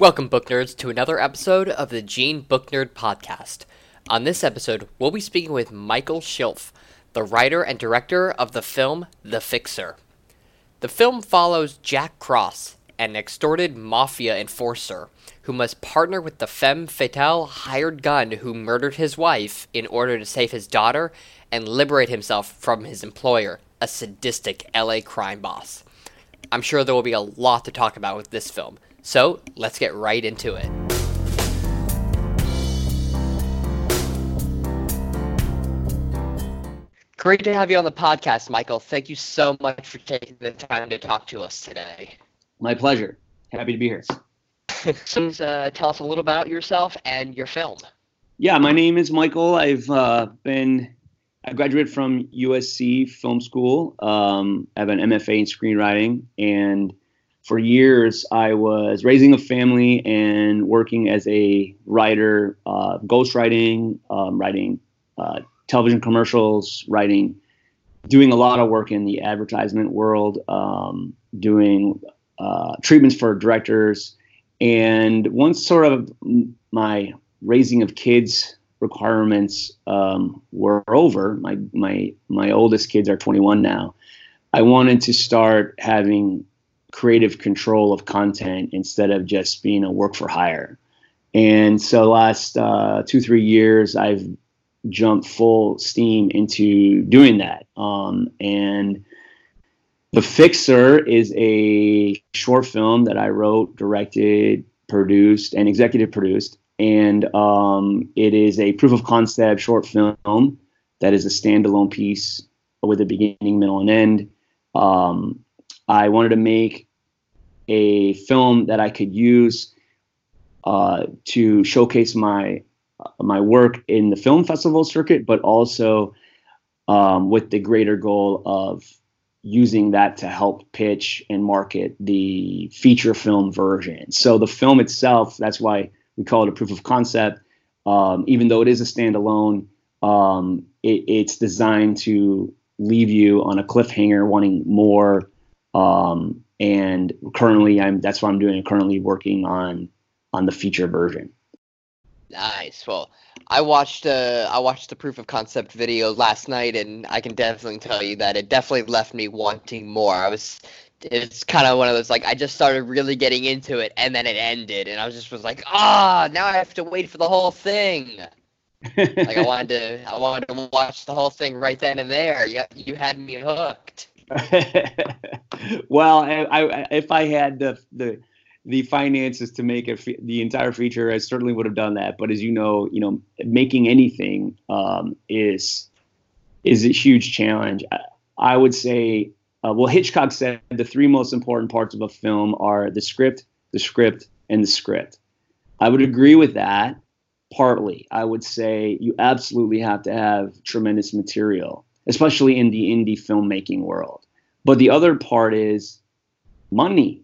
Welcome, book nerds, to another episode of the Gene Book Nerd Podcast. On this episode, we'll be speaking with Michael Schilf, the writer and director of the film The Fixer. The film follows Jack Cross, an extorted mafia enforcer who must partner with the femme fatale hired gun who murdered his wife in order to save his daughter and liberate himself from his employer, a sadistic LA crime boss. I'm sure there will be a lot to talk about with this film, so let's get right into it. Great to have you on the podcast, Michael. Thank you so much for taking the time to talk to us today. My pleasure. Happy to be here. Please uh, tell us a little about yourself and your film. Yeah, my name is Michael. I've uh, been I graduated from USC Film School. Um, I have an MFA in screenwriting, and for years I was raising a family and working as a writer, uh, ghostwriting, um, writing uh, television commercials, writing, doing a lot of work in the advertisement world, um, doing uh, treatments for directors. And once sort of my raising of kids requirements um, were over, my my my oldest kids are 21 now. I wanted to start having creative control of content instead of just being a work for hire. And so, last uh, two three years, I've jumped full steam into doing that. Um, and The Fixer is a short film that I wrote, directed, produced, and executive produced. And um, it is a proof of concept short film that is a standalone piece with a beginning, middle, and end. Um, I wanted to make a film that I could use uh, to showcase my my work in the film festival circuit, but also um, with the greater goal of using that to help pitch and market the feature film version. So the film itself, that's why we call it a proof of concept. Um, even though it is a standalone, um, it, it's designed to leave you on a cliffhanger, wanting more. Um, and currently, I'm that's what I'm doing. Currently working on on the feature version. Nice. Well, I watched uh, I watched the proof of concept video last night, and I can definitely tell you that it definitely left me wanting more. I was, it's kind of one of those like I just started really getting into it, and then it ended, and I was just was like, ah, oh, now I have to wait for the whole thing. like I wanted to, I wanted to watch the whole thing right then and there. You, you had me hooked. well, I, I, if I had the the the finances to make the entire feature, I certainly would have done that. But as you know, you know, making anything um, is is a huge challenge. I, I would say, uh, well, Hitchcock said the three most important parts of a film are the script, the script, and the script. I would agree with that. Partly, I would say you absolutely have to have tremendous material, especially in the indie filmmaking world. But the other part is money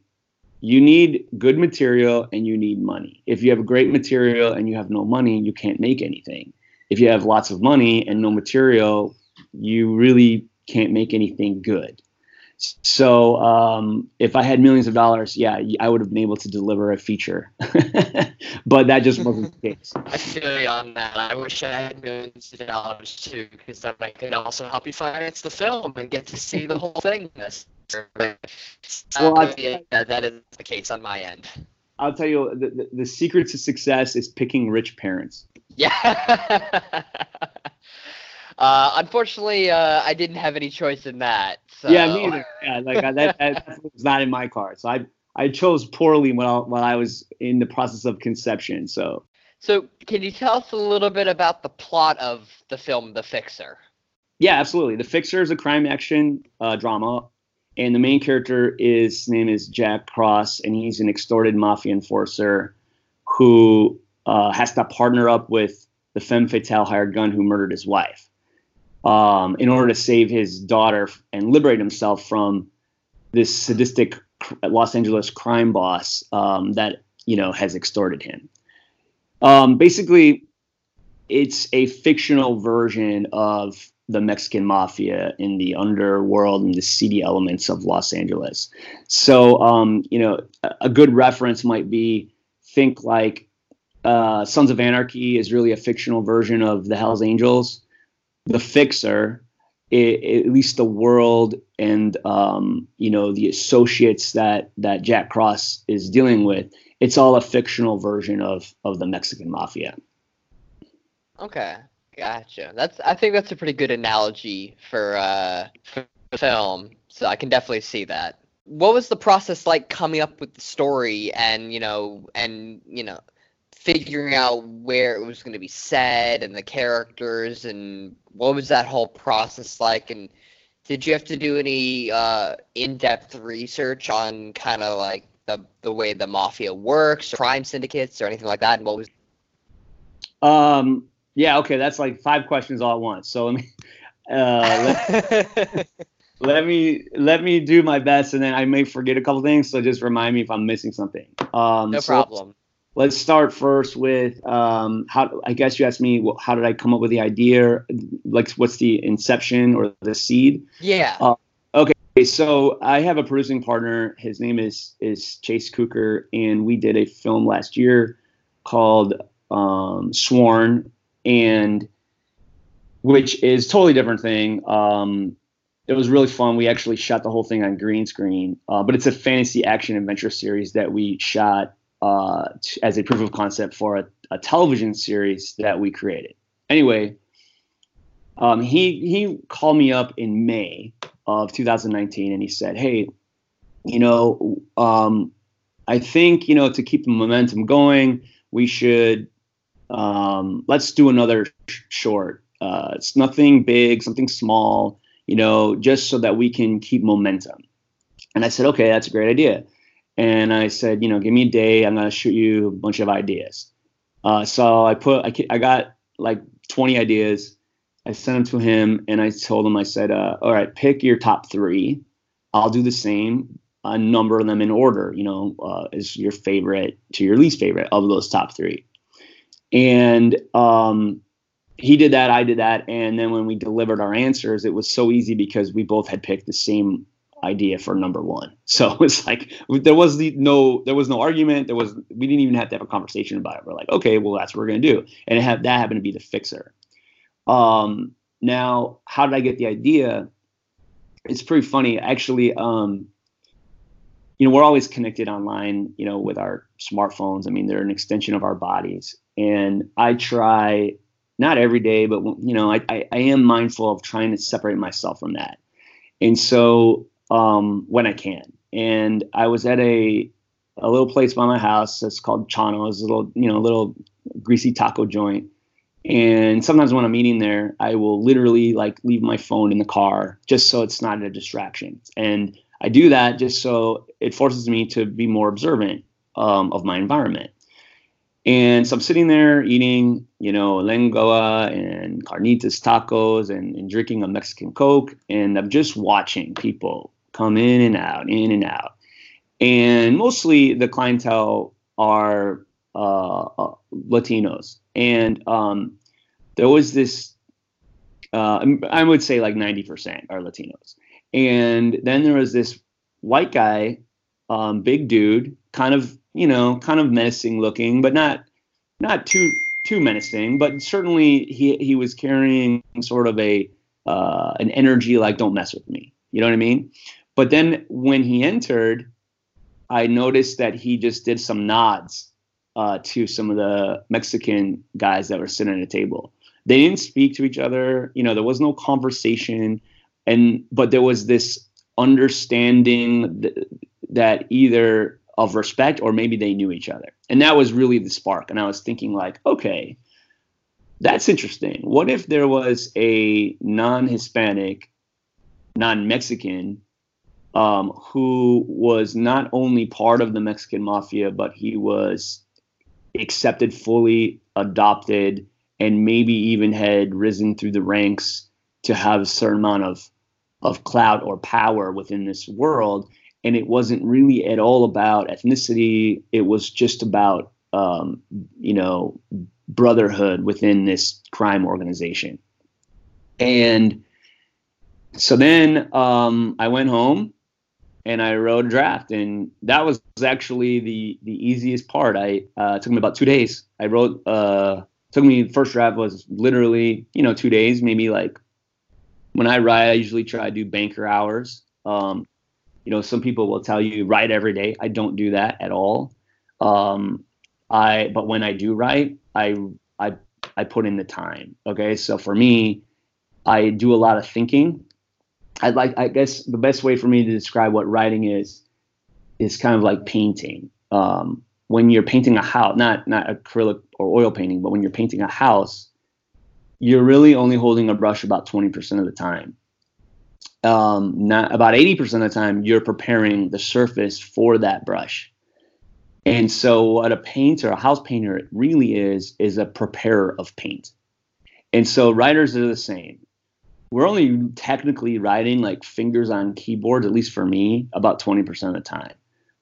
you need good material and you need money. If you have great material and you have no money, you can't make anything. If you have lots of money and no material, you really can't make anything good. So um, if I had millions of dollars, yeah, I would have been able to deliver a feature, but that just wasn't the case. I feel you on that. I wish I had millions of dollars too, because then I could also help you finance the film and get to see the whole thing. This well, uh, yeah, that is the case on my end. I'll tell you the, the, the secret to success is picking rich parents. Yeah. uh, unfortunately, uh, I didn't have any choice in that. So. Yeah, me either. Yeah, like that, that was not in my card. So I I chose poorly while while I was in the process of conception. So. So can you tell us a little bit about the plot of the film The Fixer? Yeah, absolutely. The Fixer is a crime action uh, drama and the main character is his name is Jack Cross, and he's an extorted mafia enforcer who uh, has to partner up with the femme fatale hired gun who murdered his wife um, in order to save his daughter and liberate himself from this sadistic Los Angeles crime boss um, that you know has extorted him. Um, basically, it's a fictional version of the Mexican mafia in the underworld and the seedy elements of Los Angeles. So, um, you know, a good reference might be think like uh, Sons of Anarchy is really a fictional version of the Hell's Angels. The Fixer, it, at least the world and um, you know the associates that that Jack Cross is dealing with, it's all a fictional version of of the Mexican mafia. Okay, gotcha. That's I think that's a pretty good analogy for uh, for film. So I can definitely see that. What was the process like coming up with the story and you know and you know figuring out where it was going to be said and the characters and what was that whole process like and did you have to do any uh, in-depth research on kind of like the, the way the mafia works or crime syndicates or anything like that and what was um yeah okay that's like five questions all at once so let me uh, let, let me let me do my best and then i may forget a couple things so just remind me if i'm missing something. Um no so problem let's start first with um, how I guess you asked me well, how did I come up with the idea? Like, what's the inception or the seed? Yeah. Uh, okay, so I have a producing partner. His name is is Chase Cooker, and we did a film last year called um, Sworn, and which is totally different thing. Um, it was really fun. We actually shot the whole thing on green screen, uh, but it's a fantasy action adventure series that we shot uh, t- as a proof of concept for a, a, television series that we created. Anyway, um, he he called me up in May of 2019 and he said, "Hey, you know, um, I think you know to keep the momentum going, we should um, let's do another sh- short. Uh, it's nothing big, something small, you know, just so that we can keep momentum." And I said, "Okay, that's a great idea." And I said, you know, give me a day. I'm gonna shoot you a bunch of ideas. Uh, so I put, I, I got like 20 ideas. I sent them to him, and I told him, I said, uh, all right, pick your top three. I'll do the same. A number them in order. You know, uh, is your favorite to your least favorite of those top three. And um, he did that. I did that. And then when we delivered our answers, it was so easy because we both had picked the same idea for number one. So it's like there was the no there was no argument. There was we didn't even have to have a conversation about it. We're like, okay, well that's what we're gonna do. And had that happened to be the fixer. Um now how did I get the idea? It's pretty funny. Actually, um, you know, we're always connected online, you know, with our smartphones. I mean, they're an extension of our bodies. And I try not every day, but you know, I, I, I am mindful of trying to separate myself from that. And so um, when I can. And I was at a a little place by my house that's called Chano's, a little you know little greasy taco joint. And sometimes when I'm eating there, I will literally like leave my phone in the car just so it's not a distraction. And I do that just so it forces me to be more observant um, of my environment. And so I'm sitting there eating, you know, lengua and carnitas tacos and, and drinking a Mexican Coke. And I'm just watching people come in and out, in and out. And mostly the clientele are uh, uh, Latinos. And um, there was this, uh, I would say like 90% are Latinos. And then there was this white guy, um, big dude, kind of, you know, kind of menacing looking, but not, not too, too menacing, but certainly he, he was carrying sort of a, uh, an energy like, don't mess with me. You know what I mean? But then when he entered, I noticed that he just did some nods uh, to some of the Mexican guys that were sitting at a table. They didn't speak to each other. You know, there was no conversation, and but there was this understanding th- that either of respect or maybe they knew each other, and that was really the spark. And I was thinking, like, okay, that's interesting. What if there was a non-Hispanic, non-Mexican um, who was not only part of the Mexican mafia, but he was accepted fully, adopted, and maybe even had risen through the ranks to have a certain amount of of clout or power within this world. And it wasn't really at all about ethnicity. It was just about um, you know brotherhood within this crime organization. And so then um, I went home and I wrote a draft, and that was actually the the easiest part. I uh, took me about two days. I wrote. Uh, took me first draft was literally you know two days, maybe like. When I write, I usually try to do banker hours. Um, you know, some people will tell you write every day. I don't do that at all. Um, I but when I do write, I I I put in the time. Okay, so for me, I do a lot of thinking I'd like, I guess the best way for me to describe what writing is, is kind of like painting. Um, when you're painting a house, not not acrylic or oil painting, but when you're painting a house, you're really only holding a brush about 20% of the time. Um, not about 80% of the time, you're preparing the surface for that brush. And so, what a painter, a house painter, really is, is a preparer of paint. And so, writers are the same we're only technically writing like fingers on keyboards, at least for me, about 20% of the time.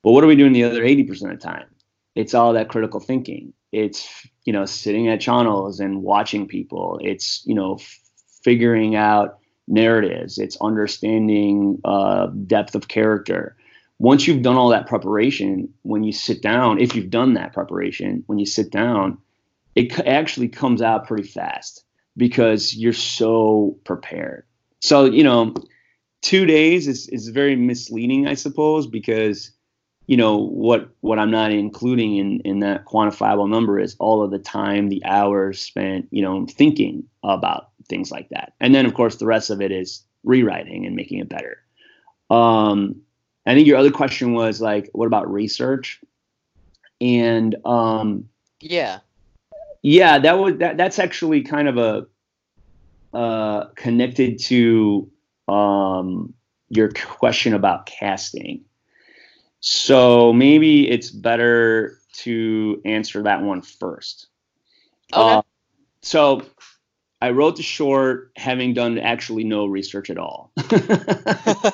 But what are we doing the other 80% of the time? It's all that critical thinking. It's, you know, sitting at Chano's and watching people. It's, you know, f- figuring out narratives. It's understanding uh, depth of character. Once you've done all that preparation, when you sit down, if you've done that preparation, when you sit down, it actually comes out pretty fast because you're so prepared. So, you know, two days is, is very misleading, I suppose, because you know what what I'm not including in in that quantifiable number is all of the time, the hours spent, you know, thinking about things like that. And then of course the rest of it is rewriting and making it better. Um I think your other question was like, what about research? And um yeah, yeah, that was that. That's actually kind of a uh, connected to um, your question about casting. So maybe it's better to answer that one first. Okay. Uh, so I wrote the short having done actually no research at all.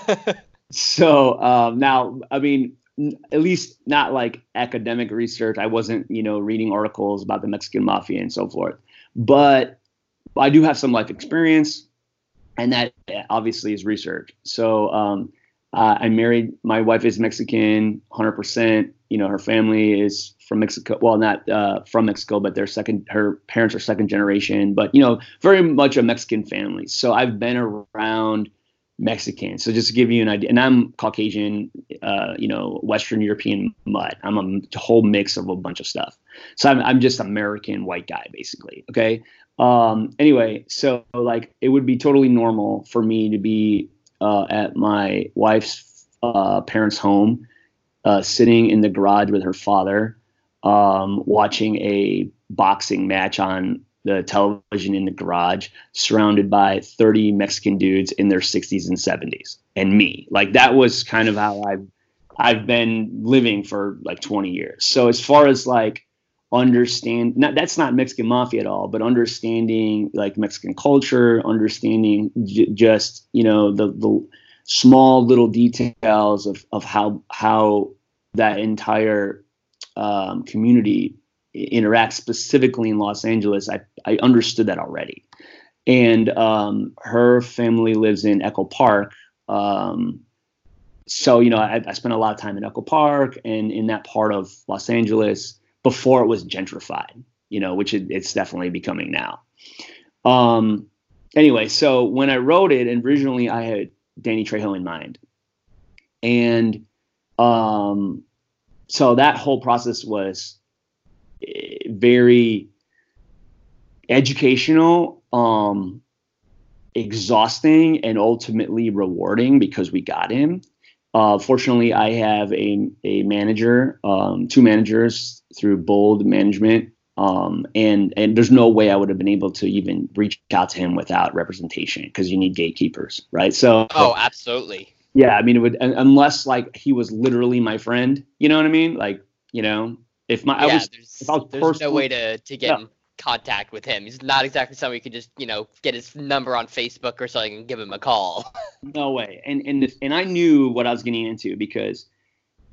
so um, now, I mean, at least not like academic research. I wasn't, you know, reading articles about the Mexican mafia and so forth. But I do have some life experience, and that obviously is research. So um, uh, I'm married. My wife is Mexican, 100%. You know, her family is from Mexico. Well, not uh, from Mexico, but they're second. Her parents are second generation, but you know, very much a Mexican family. So I've been around Mexican. So just to give you an idea, and I'm Caucasian, uh, you know, Western European mutt. I'm a whole mix of a bunch of stuff. So I'm, I'm just American white guy, basically. Okay. Um, anyway, so like it would be totally normal for me to be uh, at my wife's uh, parents' home, uh, sitting in the garage with her father, um, watching a boxing match on the television in the garage, surrounded by 30 Mexican dudes in their 60s and 70s, and me. Like that was kind of how I've I've been living for like 20 years. So as far as like understand not that's not Mexican mafia at all, but understanding like Mexican culture, understanding j- just you know the the small little details of of how how that entire um, community interact specifically in Los Angeles, I, I understood that already. And um, her family lives in Echo Park. Um, so, you know, I, I spent a lot of time in Echo Park and in that part of Los Angeles before it was gentrified, you know, which it, it's definitely becoming now. Um, anyway, so when I wrote it, originally I had Danny Trejo in mind. And um, so that whole process was very educational, um, exhausting, and ultimately rewarding because we got him. Uh, fortunately, I have a, a manager, um, two managers through Bold Management, um, and and there's no way I would have been able to even reach out to him without representation because you need gatekeepers, right? So oh, absolutely. Yeah, I mean, it would unless like he was literally my friend, you know what I mean? Like you know, if my yeah, I was there's, I was there's personally, no way to to get in contact with him. He's not exactly someone you can just you know get his number on Facebook or something and give him a call. no way. And and this, and I knew what I was getting into because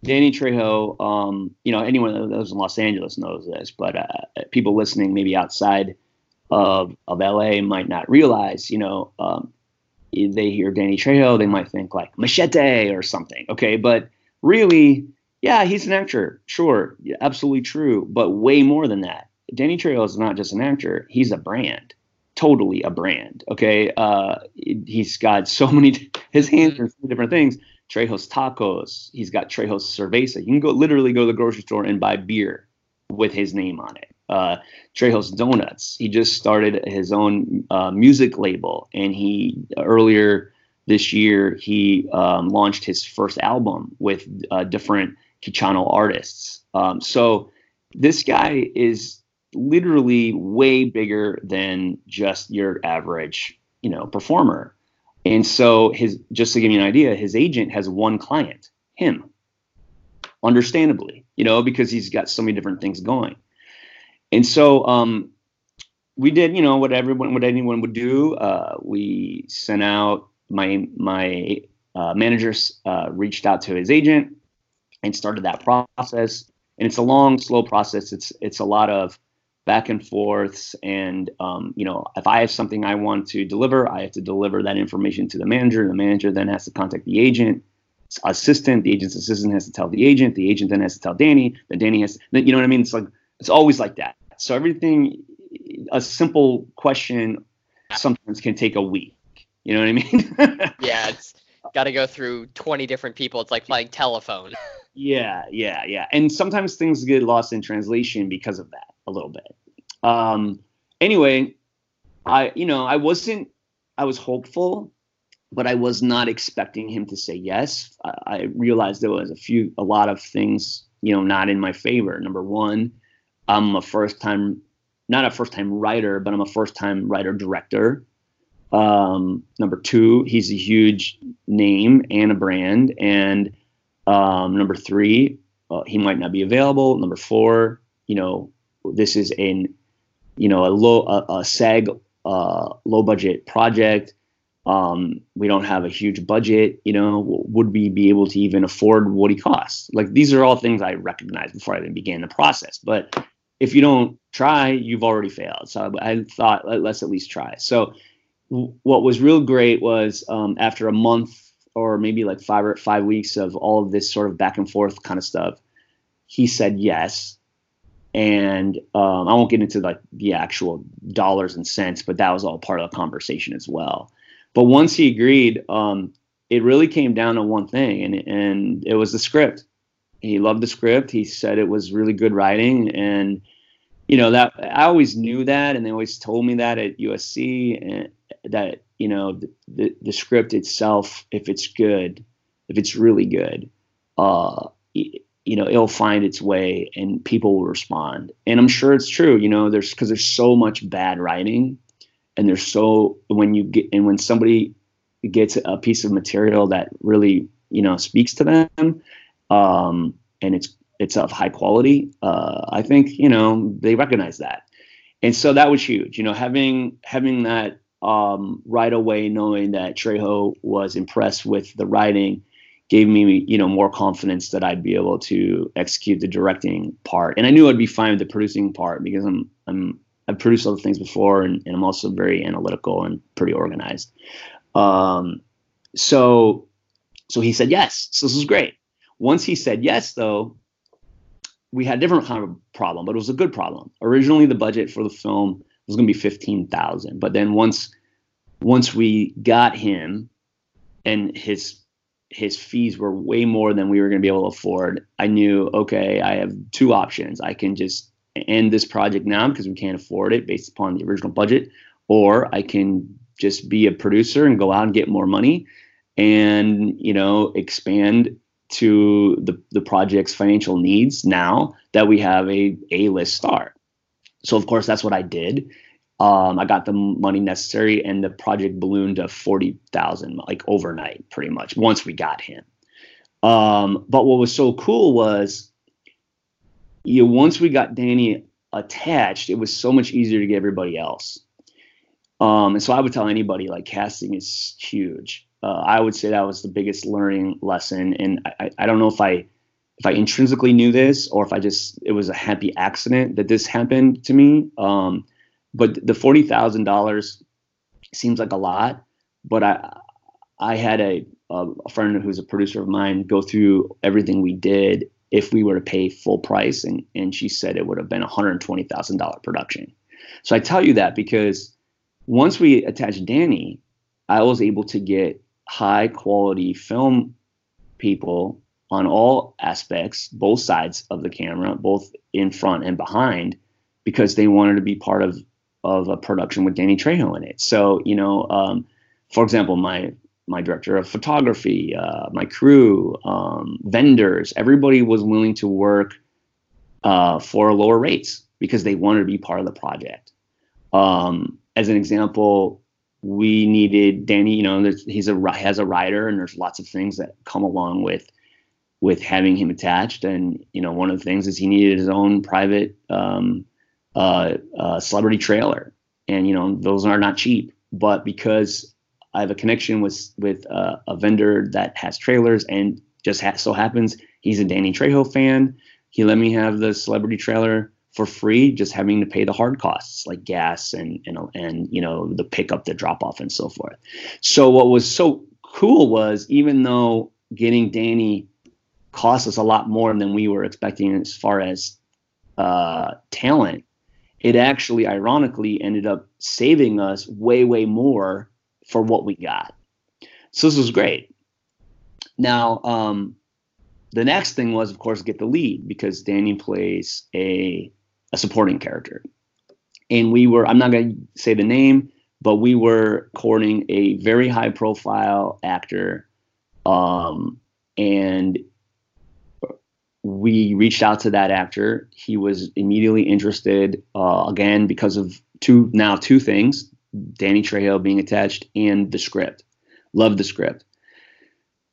Danny Trejo, um, you know, anyone that lives in Los Angeles knows this, but uh, people listening maybe outside of of LA might not realize, you know, um, they hear Danny Trejo, they might think like Machete or something. Okay, but really, yeah, he's an actor. Sure, absolutely true, but way more than that. Danny Trejo is not just an actor; he's a brand, totally a brand. Okay, uh, he's got so many his hands in so many different things. Trejo's Tacos. He's got Trejo's Cerveza. You can go literally go to the grocery store and buy beer with his name on it. Uh, Trejo's Donuts. He just started his own uh, music label, and he earlier this year he um, launched his first album with uh, different Chicano artists. Um, so this guy is literally way bigger than just your average, you know, performer. And so his just to give you an idea, his agent has one client, him. Understandably, you know, because he's got so many different things going. And so um, we did, you know, what everyone, what anyone would do. Uh, we sent out my my uh, managers uh, reached out to his agent and started that process. And it's a long, slow process. It's it's a lot of back and forths. And um, you know, if I have something I want to deliver, I have to deliver that information to the manager. The manager then has to contact the agent assistant. The agent's assistant has to tell the agent. The agent then has to tell Danny. Then Danny has, you know what I mean? It's like it's always like that. So everything, a simple question, sometimes can take a week. You know what I mean? yeah, it's got to go through 20 different people. It's like playing telephone. yeah, yeah, yeah. And sometimes things get lost in translation because of that a little bit. Um, anyway, I, you know, I wasn't, I was hopeful, but I was not expecting him to say yes. I, I realized there was a few, a lot of things, you know, not in my favor. Number one, I'm a first time, not a first time writer, but I'm a first time writer director. Um, number two, he's a huge name and a brand. And um, number three, uh, he might not be available. Number four, you know, this is an you know a low a, a SAG uh, low budget project. Um, we don't have a huge budget. You know, would we be able to even afford what he costs? Like these are all things I recognized before I even began the process. But if you don't try, you've already failed. So I thought let's at least try. So what was real great was um, after a month or maybe like five or five weeks of all of this sort of back and forth kind of stuff, he said yes and um, I won't get into like the actual dollars and cents, but that was all part of the conversation as well. But once he agreed, um, it really came down to one thing, and and it was the script. He loved the script. He said it was really good writing, and you know that I always knew that, and they always told me that at USC, and that you know the, the, the script itself, if it's good, if it's really good, uh, you know it'll find its way and people will respond. And i'm sure it's true you know there's because there's so much bad writing and there's so when you get and when somebody gets a piece of material that really you know speaks to them um, and it's it's of high quality uh, i think you know they recognize that. And so that was huge you know having having that um, right away knowing that trejo was impressed with the writing gave me you know more confidence that I'd be able to execute the directing part. And I knew I'd be fine with the producing part because I'm I'm I've produced other things before and, and I'm also very analytical and pretty organized. Um, so so he said yes. So this was great. Once he said yes though, we had a different kind of problem, but it was a good problem. Originally the budget for the film was gonna be fifteen thousand, but then once once we got him and his his fees were way more than we were going to be able to afford. I knew, okay, I have two options. I can just end this project now because we can't afford it based upon the original budget, or I can just be a producer and go out and get more money and, you know, expand to the, the project's financial needs now that we have a A-list star. So of course that's what I did. Um, I got the money necessary, and the project ballooned to forty thousand, like overnight, pretty much. Once we got him. Um, but what was so cool was, you know, once we got Danny attached, it was so much easier to get everybody else. Um, and so I would tell anybody like casting is huge. Uh, I would say that was the biggest learning lesson, and I, I don't know if I if I intrinsically knew this or if I just it was a happy accident that this happened to me. Um, but the forty thousand dollars seems like a lot, but I I had a, a friend who's a producer of mine go through everything we did if we were to pay full price, and and she said it would have been a hundred twenty thousand dollar production. So I tell you that because once we attached Danny, I was able to get high quality film people on all aspects, both sides of the camera, both in front and behind, because they wanted to be part of of a production with Danny Trejo in it. So you know, um, for example, my my director of photography, uh, my crew, um, vendors, everybody was willing to work uh, for lower rates because they wanted to be part of the project. Um, as an example, we needed Danny. You know, he's a has a rider, and there's lots of things that come along with with having him attached. And you know, one of the things is he needed his own private um, uh, uh, celebrity trailer, and you know, those are not cheap. But because I have a connection with with uh, a vendor that has trailers, and just ha- so happens he's a Danny Trejo fan. He let me have the celebrity trailer for free, just having to pay the hard costs like gas and and and you know the pickup, the drop off, and so forth. So what was so cool was even though getting Danny cost us a lot more than we were expecting as far as uh, talent, it actually ironically ended up saving us way way more for what we got. So this was great. Now, um, the next thing was, of course, get the lead because Danny plays a a supporting character. And we were, I'm not going to say the name, but we were courting a very high profile actor. Um, and we reached out to that actor. He was immediately interested, uh, again, because of two, now two things Danny Trejo being attached and the script. Loved the script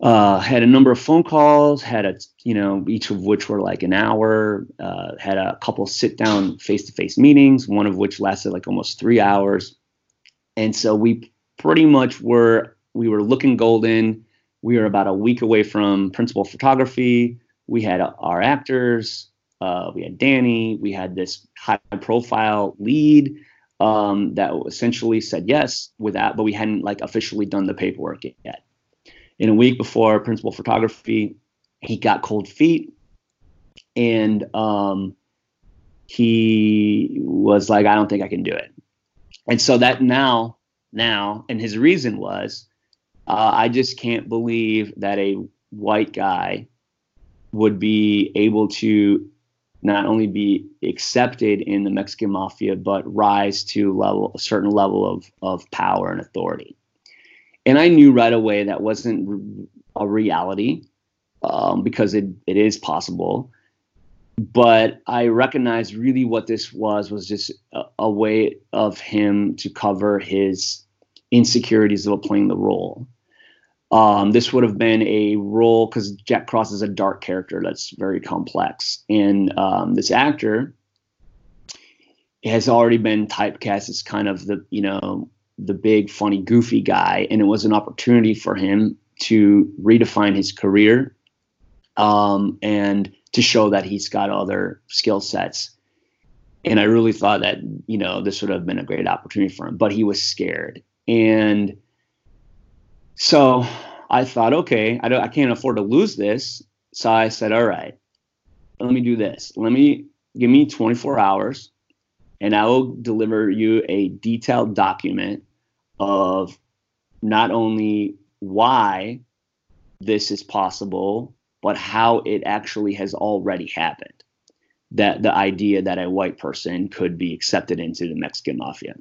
uh, had a number of phone calls, had a, you know, each of which were like an hour, uh, had a couple sit down face to face meetings, one of which lasted like almost three hours. And so we pretty much were, we were looking golden. We were about a week away from principal photography. We had our actors, uh, we had Danny, we had this high profile lead um, that essentially said yes with that, but we hadn't like officially done the paperwork yet in a week before principal photography, he got cold feet, and um, he was like, "I don't think I can do it." And so that now, now, and his reason was, uh, I just can't believe that a white guy would be able to not only be accepted in the Mexican mafia, but rise to level a certain level of of power and authority. And I knew right away that wasn't a reality um, because it, it is possible. But I recognized really what this was was just a, a way of him to cover his insecurities of playing the role. Um, this would have been a role because Jack Cross is a dark character that's very complex, and um, this actor has already been typecast as kind of the you know the big, funny, goofy guy, and it was an opportunity for him to redefine his career um, and to show that he's got other skill sets. And I really thought that you know this would have been a great opportunity for him, but he was scared, and so I thought, okay, I I can't afford to lose this. So I said, all right, let me do this. Let me give me 24 hours and I will deliver you a detailed document of not only why this is possible, but how it actually has already happened. That the idea that a white person could be accepted into the Mexican mafia.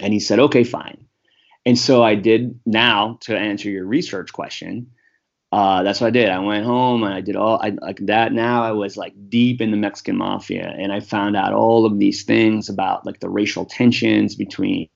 And he said, okay, fine. And so I did now to answer your research question uh, that's what I did. I went home and I did all I, like that. Now I was like deep in the Mexican mafia, and I found out all of these things about like the racial tensions between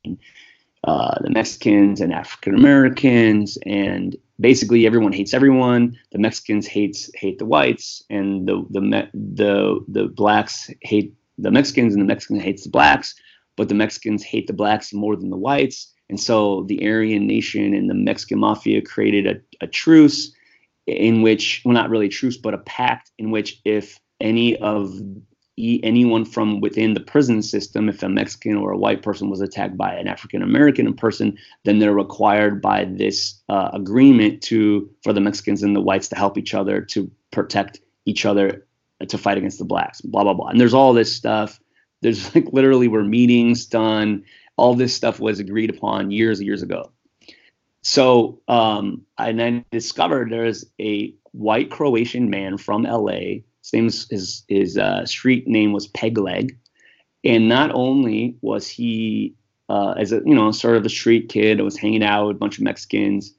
uh, the Mexicans and African Americans, and basically everyone hates everyone. The Mexicans hates hate the whites, and the the the the blacks hate the Mexicans, and the Mexicans hates the blacks. But the Mexicans hate the blacks more than the whites, and so the Aryan nation and the Mexican mafia created a, a truce in which, well, not really truce, but a pact in which if any of anyone from within the prison system, if a Mexican or a white person was attacked by an African American person, then they're required by this uh, agreement to for the Mexicans and the whites to help each other to protect each other to fight against the blacks. Blah blah blah. And there's all this stuff. There's like literally were meetings done. All this stuff was agreed upon years years ago. So um, and then discovered there's a white Croatian man from LA his name's his his uh, street name was Pegleg, and not only was he uh, as a you know sort of a street kid, was hanging out with a bunch of Mexicans,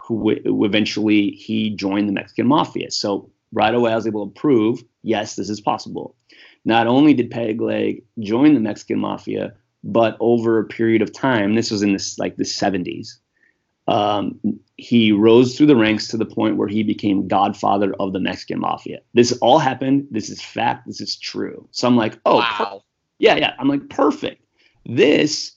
who, who eventually he joined the Mexican mafia. So right away, I was able to prove yes, this is possible. Not only did Pegleg join the Mexican mafia, but over a period of time, this was in this like the 70s, um, he rose through the ranks to the point where he became godfather of the Mexican mafia. This all happened. This is fact. This is true. So I'm like, oh, wow. yeah, yeah. I'm like, perfect. This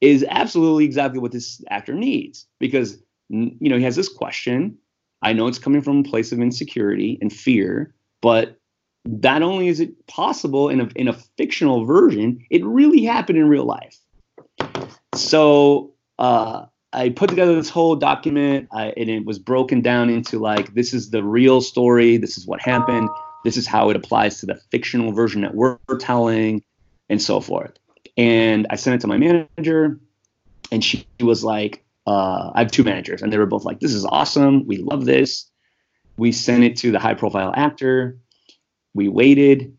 is absolutely exactly what this actor needs because you know he has this question. I know it's coming from a place of insecurity and fear, but not only is it possible in a in a fictional version, it really happened in real life. So uh, I put together this whole document, I, and it was broken down into like this is the real story, this is what happened, this is how it applies to the fictional version that we're telling, and so forth. And I sent it to my manager, and she was like, uh, I have two managers, and they were both like, "This is awesome, we love this." We sent it to the high-profile actor. We waited,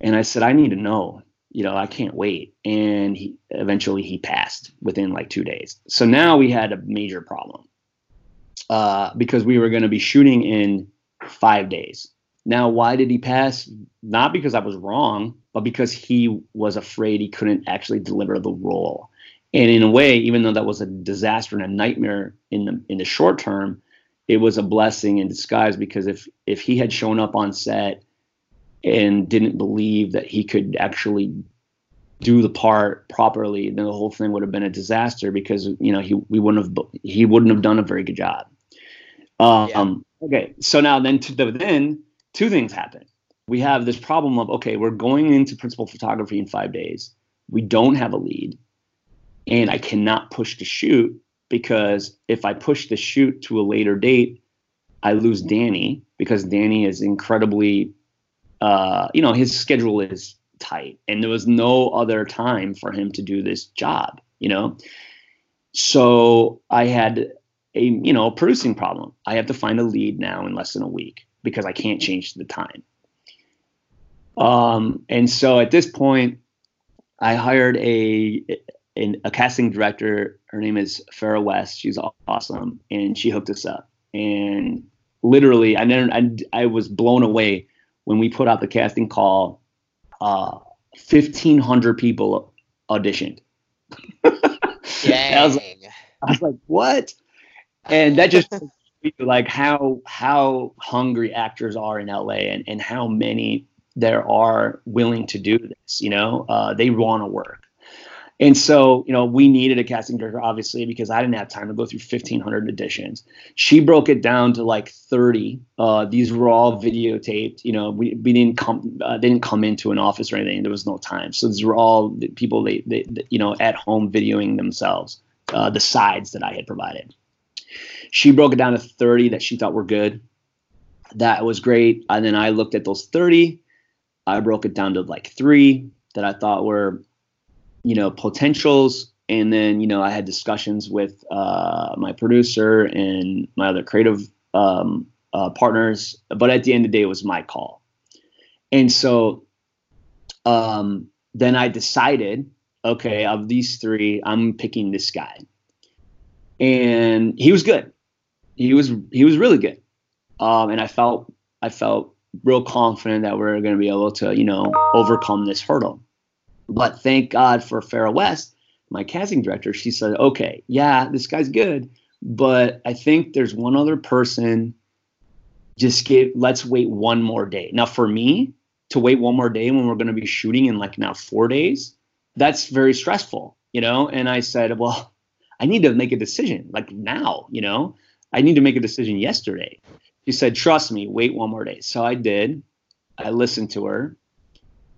and I said, "I need to know you know, I can't wait. And he eventually he passed within like two days. So now we had a major problem uh, because we were going to be shooting in five days. Now, why did he pass? Not because I was wrong, but because he was afraid he couldn't actually deliver the role. And in a way, even though that was a disaster and a nightmare in the in the short term, it was a blessing in disguise because if if he had shown up on set and didn't believe that he could actually do the part properly, then the whole thing would have been a disaster because you know he we wouldn't have he wouldn't have done a very good job. Um, yeah. Okay, so now then to the, then two things happen. We have this problem of okay, we're going into principal photography in five days. We don't have a lead, and I cannot push to shoot because if I push the shoot to a later date, I lose Danny because Danny is incredibly uh, you know, his schedule is tight and there was no other time for him to do this job, you know? So I had a, you know, producing problem. I have to find a lead now in less than a week because I can't change the time. Um, and so at this point, I hired a, a, a casting director. Her name is Farrah West. She's awesome, and she hooked us up. And literally, I never, I, I was blown away when we put out the casting call, uh, 1,500 people auditioned. Dang. I, was like, I was like, what? And that just like how how hungry actors are in LA and, and how many there are willing to do this. You know, uh, they want to work. And so, you know, we needed a casting director, obviously, because I didn't have time to go through 1,500 editions. She broke it down to like 30. Uh, these were all videotaped. You know, we, we didn't come, uh, didn't come into an office or anything. There was no time. So these were all people, they, they, they you know, at home videoing themselves, uh, the sides that I had provided. She broke it down to 30 that she thought were good. That was great. And then I looked at those 30. I broke it down to like three that I thought were you know potentials. And then you know i had discussions with uh, my producer and my other creative um, uh, partners. But at the end of the day it was my call. And so um, then i decided okay of these three i'm picking this guy. And he was good. He was he was really good. Um, and i felt i felt real confident that we we're going to be able to you know overcome this hurdle but thank God for Farrah West, my casting director. She said, okay, yeah, this guy's good, but I think there's one other person. Just give, let's wait one more day. Now, for me to wait one more day when we're going to be shooting in like now four days, that's very stressful, you know? And I said, well, I need to make a decision like now, you know? I need to make a decision yesterday. She said, trust me, wait one more day. So I did. I listened to her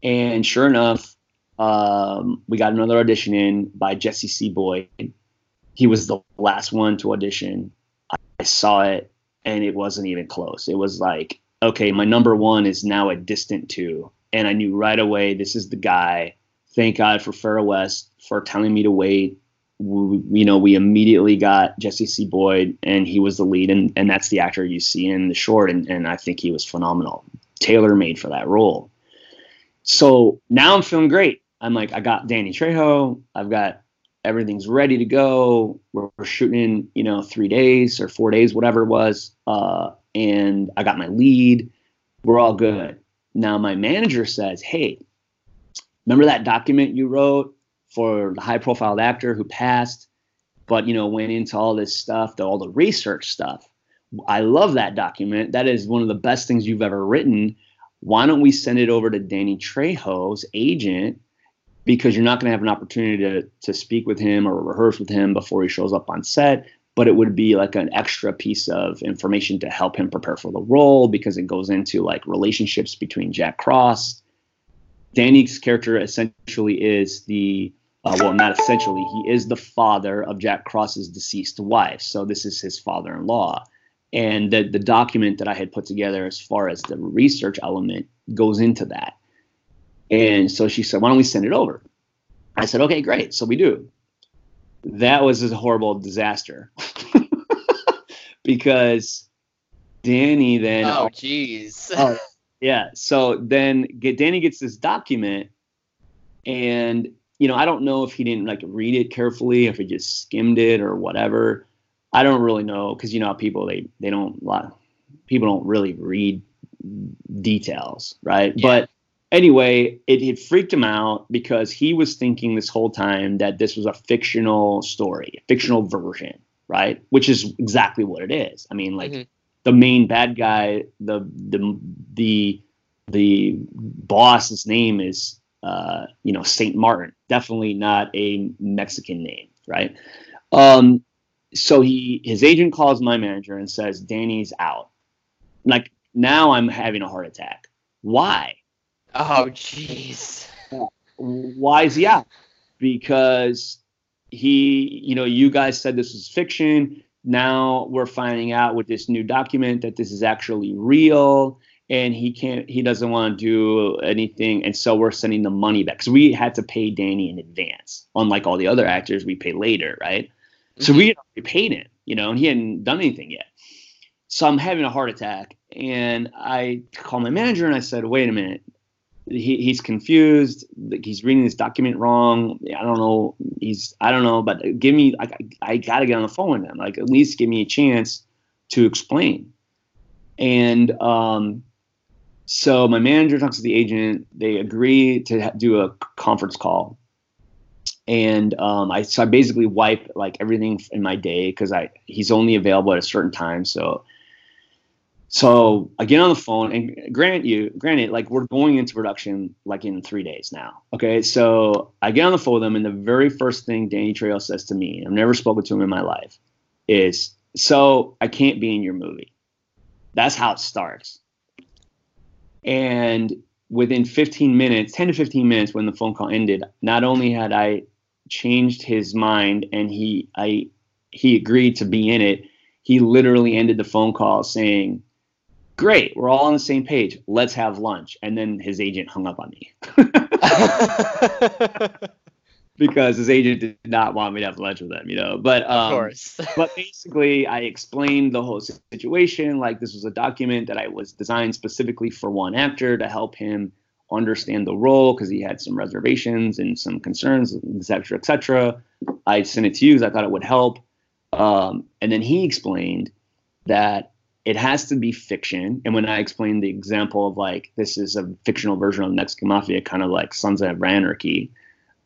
And sure enough, um, we got another audition in by Jesse C. Boyd. He was the last one to audition. I saw it and it wasn't even close. It was like, okay, my number one is now a distant two. And I knew right away this is the guy. Thank God for Farrah West for telling me to wait. We, you know, we immediately got Jesse C. Boyd, and he was the lead, and, and that's the actor you see in the short, and, and I think he was phenomenal, tailor made for that role. So now I'm feeling great. I'm like, I got Danny Trejo, I've got everything's ready to go. We're, we're, shooting in, you know, three days or four days, whatever it was. Uh, and I got my lead. We're all good. Now my manager says, Hey, remember that document you wrote for the high profile actor who passed, but you know, went into all this stuff, all the research stuff. I love that document. That is one of the best things you've ever written. Why don't we send it over to Danny Trejo's agent because you're not going to have an opportunity to to speak with him or rehearse with him before he shows up on set but it would be like an extra piece of information to help him prepare for the role because it goes into like relationships between Jack Cross. Danny's character essentially is the uh, well, not essentially, he is the father of Jack Cross's deceased wife. So this is his father-in-law, and the the document that I had put together as far as the research element goes into that. And so she said, why don't we send it over? I said, okay, great. So we do. That was a horrible disaster because Danny then. Oh, jeez. oh, yeah. So then get, Danny gets this document, and you know I don't know if he didn't like read it carefully, if he just skimmed it or whatever. I don't really know because you know people they they don't people don't really read details, right? Yeah. But anyway, it, it freaked him out because he was thinking this whole time that this was a fictional story, a fictional version, right? Which is exactly what it is. I mean, like mm-hmm. the main bad guy, the the the the boss's name is uh, you know Saint Martin, definitely not a Mexican name, right? Um, so he his agent calls my manager and says Danny's out. Like now I'm having a heart attack. Why? Oh, jeez. Why is he out? Because he, you know, you guys said this was fiction. Now we're finding out with this new document that this is actually real and he can't he doesn't want to do anything and so we're sending the money back because we had to pay danny in advance unlike all the other actors we pay later right mm-hmm. so we mm-hmm. paid him you know and he hadn't done anything yet so i'm having a heart attack and i call my manager and i said wait a minute he, he's confused. He's reading this document wrong. I don't know. He's I don't know. But give me. I, I got to get on the phone with him. Like at least give me a chance to explain. And um, so my manager talks to the agent. They agree to do a conference call. And um, I so I basically wipe like everything in my day because I he's only available at a certain time. So so I get on the phone and grant you, granted, like we're going into production like in three days now. Okay. So I get on the phone with them, and the very first thing Danny Trejo says to me, I've never spoken to him in my life, is, So I can't be in your movie. That's how it starts. And within 15 minutes, 10 to 15 minutes when the phone call ended, not only had I changed his mind and he I he agreed to be in it, he literally ended the phone call saying, great, we're all on the same page. Let's have lunch. And then his agent hung up on me. because his agent did not want me to have lunch with him, you know. But um, of course. but basically, I explained the whole situation. Like this was a document that I was designed specifically for one actor to help him understand the role because he had some reservations and some concerns, et cetera, et cetera. I sent it to you because I thought it would help. Um, and then he explained that it has to be fiction. And when I explained the example of like this is a fictional version of Mexican Mafia, kind of like Sons of Anarchy,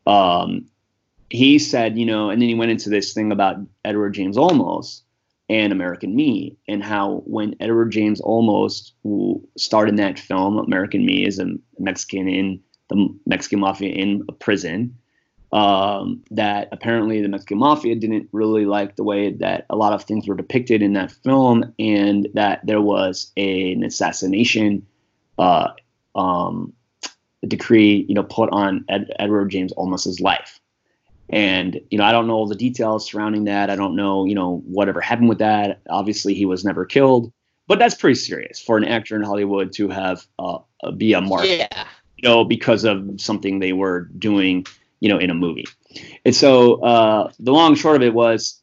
um, he said, you know, and then he went into this thing about Edward James Olmos and American Me, and how when Edward James Olmos, starred in that film, American Me, is a Mexican in the Mexican Mafia in a prison, um, that apparently the Mexican mafia didn't really like the way that a lot of things were depicted in that film, and that there was a, an assassination uh, um, decree, you know, put on Ed, Edward James Olmos's life. And you know, I don't know all the details surrounding that. I don't know, you know, whatever happened with that. Obviously, he was never killed, but that's pretty serious for an actor in Hollywood to have uh, be a mark, Yeah. you know, because of something they were doing, you know, in a movie. And so uh, the long short of it was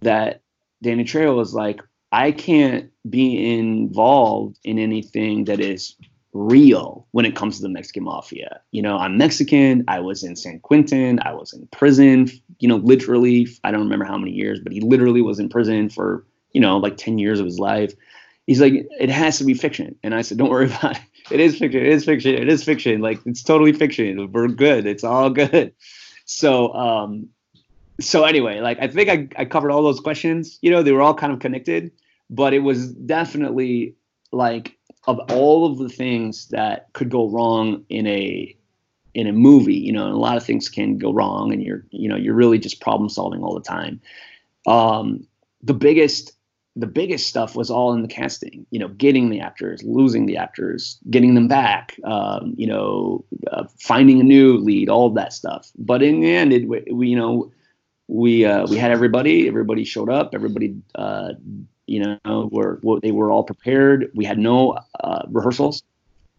that Danny Trejo was like, I can't be involved in anything that is real when it comes to the Mexican mafia. You know, I'm Mexican. I was in San Quentin. I was in prison, you know, literally, I don't remember how many years, but he literally was in prison for, you know, like 10 years of his life. He's like, it has to be fiction. And I said, don't worry about it. It is fiction. It is fiction. It is fiction. Like, it's totally fiction. We're good. It's all good. So, um, so anyway, like I think I, I covered all those questions. You know, they were all kind of connected, but it was definitely like of all of the things that could go wrong in a in a movie, you know, a lot of things can go wrong and you're you know, you're really just problem solving all the time. Um the biggest the biggest stuff was all in the casting, you know, getting the actors, losing the actors, getting them back, um, you know, uh, finding a new lead, all that stuff. But in the end, it, we, you know, we uh, we had everybody. Everybody showed up. Everybody, uh, you know, were, were they were all prepared. We had no uh, rehearsals.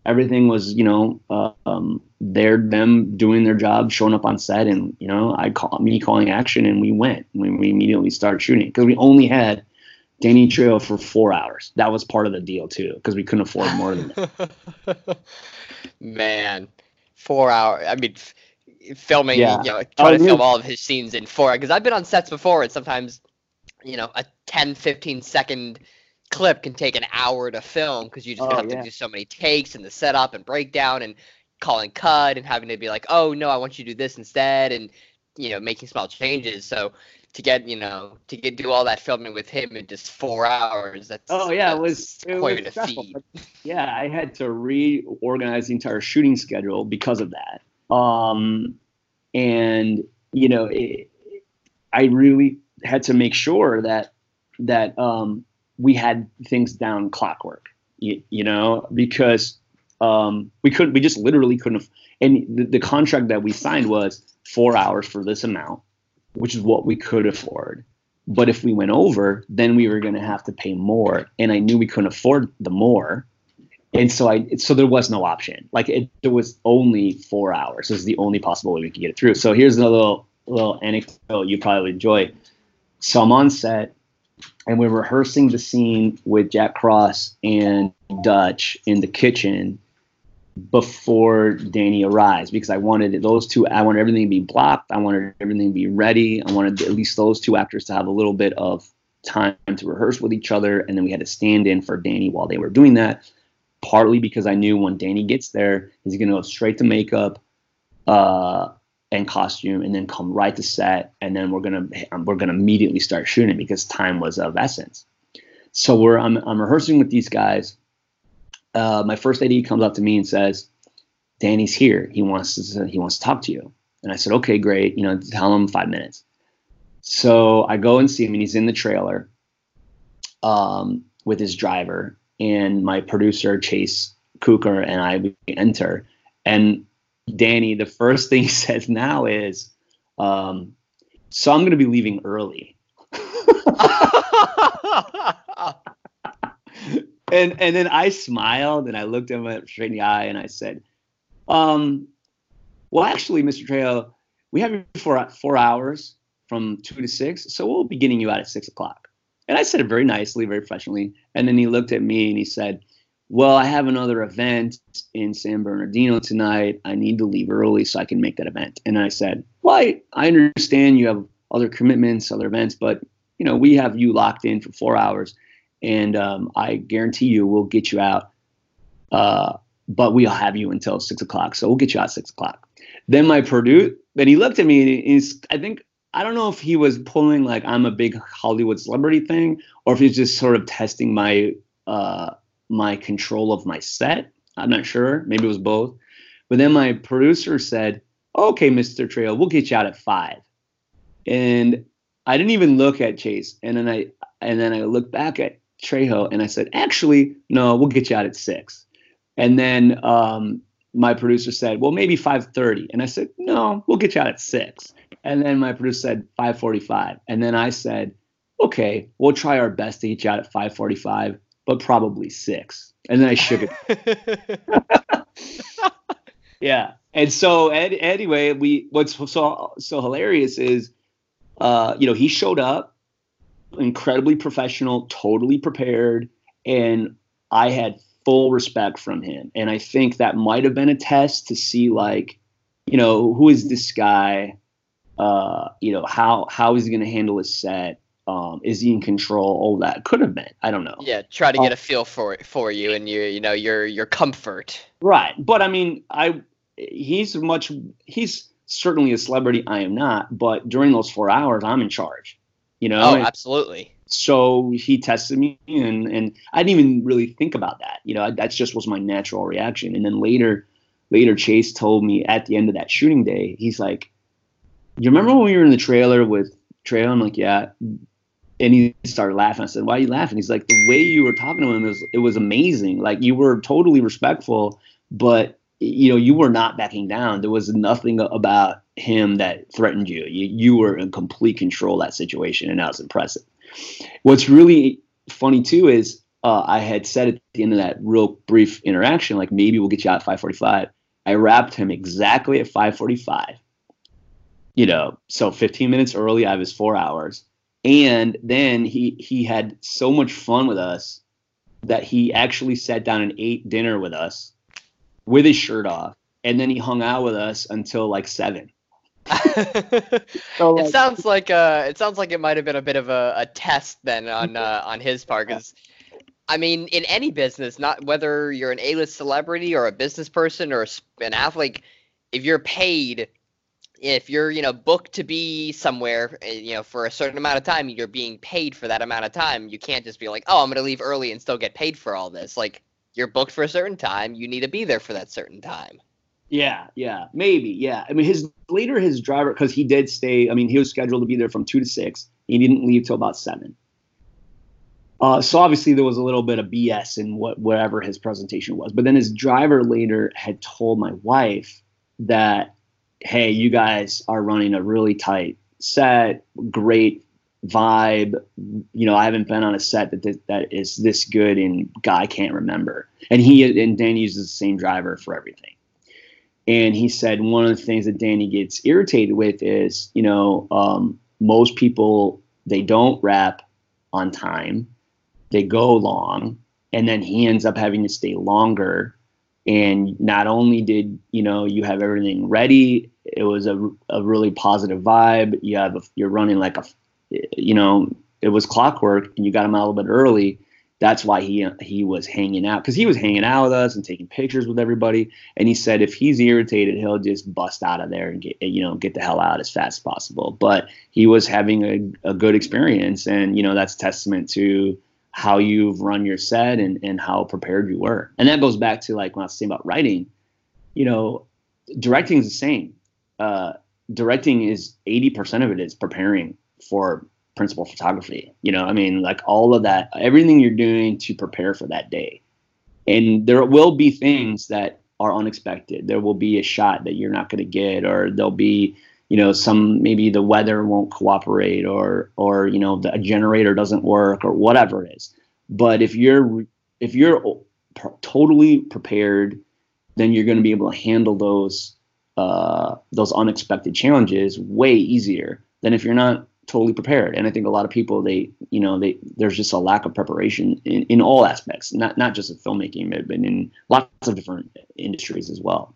Everything was, you know, um, they're them doing their job, showing up on set, and you know, I call me calling action, and we went. We, we immediately started shooting because we only had Danny Trejo for four hours. That was part of the deal too, because we couldn't afford more than that. Man, four hour. I mean, f- filming, Yeah. you know, trying Oh, to film all of his scenes in four. Because I've been on sets before, and sometimes, you know, a 10, 15 second clip can take an hour to film because you just Oh, have yeah. to do so many takes and the setup and breakdown and calling cut and having to be like, oh no, I want you to do this instead, and you know, making small changes. So to get, you know, to get do all that filming with him in just four hours, that's Oh yeah, it was it quite was a feat. yeah, I had to reorganize the entire shooting schedule because of that. Um, and you know, it, I really had to make sure that that um, we had things down clockwork. You, you know, because um, we couldn't, we just literally couldn't have. And the, the contract that we signed was four hours for this amount, which is what we could afford. But if we went over, then we were going to have to pay more, and I knew we couldn't afford the more, and so I so there was no option. Like it, there was only four hours. This is the only possible way we could get it through. So here's a little little anecdote you probably enjoy. So I'm on set, and we're rehearsing the scene with Jack Cross and Dutch in the kitchen before Danny arrives because I wanted those two. I wanted everything to be blocked. I wanted everything to be ready. I wanted at least those two actors to have a little bit of time to rehearse with each other, and then we had to stand in for Danny while they were doing that. Partly because I knew when Danny gets there, he's going to go straight to makeup uh, and costume, and then come right to set, and then we're gonna we're gonna immediately start shooting because time was of essence. So we're I'm, I'm rehearsing with these guys uh, my first AD comes up to me and says, "Danny's here. He wants to he wants to talk to you." And I said, "Okay, great. You know, tell him five minutes." So I go and see him, and he's in the trailer um, with his driver, and my producer Chase Cooker and I we enter, and Danny, the first thing he says now is, um, "So I'm going to be leaving early." and and then I smiled and I looked him straight in the eye and I said, um, "Well, actually, Mr. Trejo, we have you for four hours from two to six, so we'll be getting you out at six o'clock." And I said it very nicely, very professionally. And then he looked at me and he said, "Well, I have another event in San Bernardino tonight. I need to leave early so I can make that event." And I said, "Well, I, I understand you have other commitments, other events, but you know we have you locked in for four hours." And um, I guarantee you we'll get you out. Uh, but we'll have you until six o'clock, so we'll get you out at six o'clock. Then my producer, then he looked at me and he's, I think, I don't know if he was pulling like I'm a big Hollywood celebrity thing, or if he's just sort of testing my uh, my control of my set. I'm not sure. Maybe it was both. But then my producer said, "Okay, Mr. Trail, we'll get you out at five. And I didn't even look at Chase, and then I and then I looked back at Trejo and I said, actually, no, we'll get you out at six. And then um, my producer said, "Well, maybe 5:30," and I said, "No, we'll get you out at six. And then my producer said 5:45, and then I said, "Okay, we'll try our best to get you out at 5:45, but probably six. And then I shook it. yeah, and so ed, anyway, we what's so so hilarious is, uh, you know, he showed up, incredibly professional, totally prepared, and I had full respect from him. And I think that might have been a test to see like, you know, who is this guy? Uh, you know, how how is he going to handle his set? Um, is he in control? All that could have been. I don't know. Yeah, try to get uh, a feel for it for you and your you know your your comfort. Right, but I mean, I he's much he's certainly a celebrity. I am not, but during those four hours, I'm in charge. You know. Oh, absolutely so he tested me and and I didn't even really think about that. You know, that just was my natural reaction. And then later, later Chase told me at the end of that shooting day, he's like, "You remember when we were in the trailer with Trejo?" I'm like, "Yeah." And he started laughing. I said, "Why are you laughing?" He's like, "The way you were talking to him was it was amazing. Like you were totally respectful, but you know you were not backing down. There was nothing about him that threatened you. You you were in complete control of that situation, and that was impressive." What's really funny too is uh, I had said at the end of that real brief interaction, like maybe we'll get you out at 5:45. I wrapped him exactly at 5:45. You know, so 15 minutes early. I was four hours, and then he he had so much fun with us that he actually sat down and ate dinner with us with his shirt off, and then he hung out with us until like seven. so, like, it sounds like uh, it sounds like it might have been a bit of a, a test then on uh, on his part because I mean in any business, not whether you're an A-list celebrity or a business person or an athlete, if you're paid, if you're you know booked to be somewhere, eh, you know for a certain amount of time, you're being paid for that amount of time. You can't just be like, oh, I'm gonna leave early and still get paid for all this. Like you're booked for a certain time, you need to be there for that certain time. Yeah, yeah, maybe, yeah. I mean, his later his driver because he did stay. I mean, he was scheduled to be there from two to six. He didn't leave till about seven. Uh, so obviously there was a little bit of BS in what whatever his presentation was. But then his driver later had told my wife that, hey, you guys are running a really tight set, great vibe. You know, I haven't been on a set that that, is this good in guy can't remember. And he and Danny uses the same driver for everything. And he said one of the things that Danny gets irritated with is, you know, um, most people they don't wrap on time, they go long, and then he ends up having to stay longer. And not only did you know you have everything ready, it was a, a really positive vibe. You have a, you're running like a, you know, it was clockwork, and you got him out a little bit early that's why he he was hanging out because he was hanging out with us and taking pictures with everybody. And he said if he's irritated, he'll just bust out of there and get you know get the hell out as fast as possible. But he was having a, a good experience, and you know that's testament to how you've run your set and and how prepared you were. And that goes back to like when I was saying about writing. You know, directing is the same. Uh, directing is eighty percent of it is preparing for principal photography. You know, I mean, like all of that, everything you're doing to prepare for that day. And there will be things that are unexpected. There will be a shot that you're not going to get, or there'll be, you know, some maybe the weather won't cooperate, or or you know, the generator doesn't work, or whatever it is. But if you're if you're totally prepared, then you're going to be able to handle those uh, those unexpected challenges way easier than if you're not totally prepared. And I think a lot of people they you know they there's just a lack of preparation in, in all aspects, not not just in filmmaking, but in lots of different industries as well.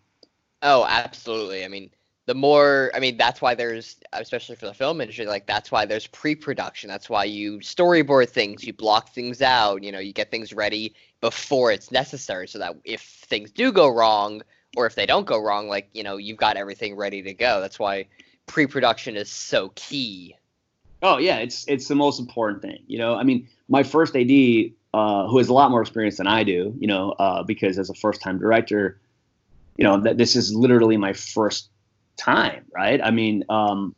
Oh, absolutely. I mean, the more I mean, that's why there's especially for the film industry, like that's why there's pre-production. That's why you storyboard things, you block things out, you know, you get things ready before it's necessary so that if things do go wrong or if they don't go wrong, like, you know, you've got everything ready to go. That's why pre-production is so key Oh yeah, it's it's the most important thing. You know, I mean, my first AD, uh, who has a lot more experience than I do, you know, uh, because as a first time director, you know, that this is literally my first time, right? I mean, um,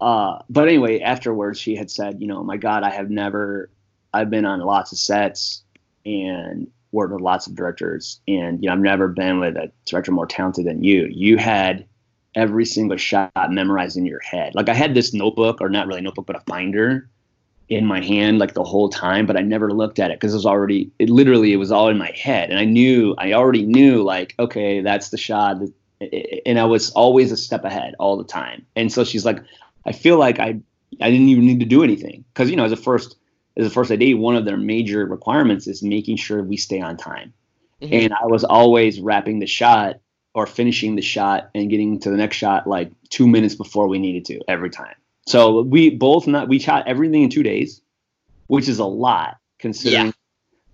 uh, but anyway, afterwards, she had said, you know, my God, I have never, I've been on lots of sets, and worked with lots of directors, and you know I've never been with a director more talented than you. You had every single shot memorized in your head. Like I had this notebook, or not really notebook, but a binder in my hand like the whole time, but I never looked at it because it was already it literally it was all in my head, and I knew I already knew like okay that's the shot, and I was always a step ahead all the time. And so she's like, I feel like I I didn't even need to do anything because you know as a first as a first AD, one of their major requirements is making sure we stay on time. Mm-hmm. And I was always wrapping the shot or finishing the shot and getting to the next shot like two minutes before we needed to every time. So we both not we shot everything in two days, which is a lot considering yeah.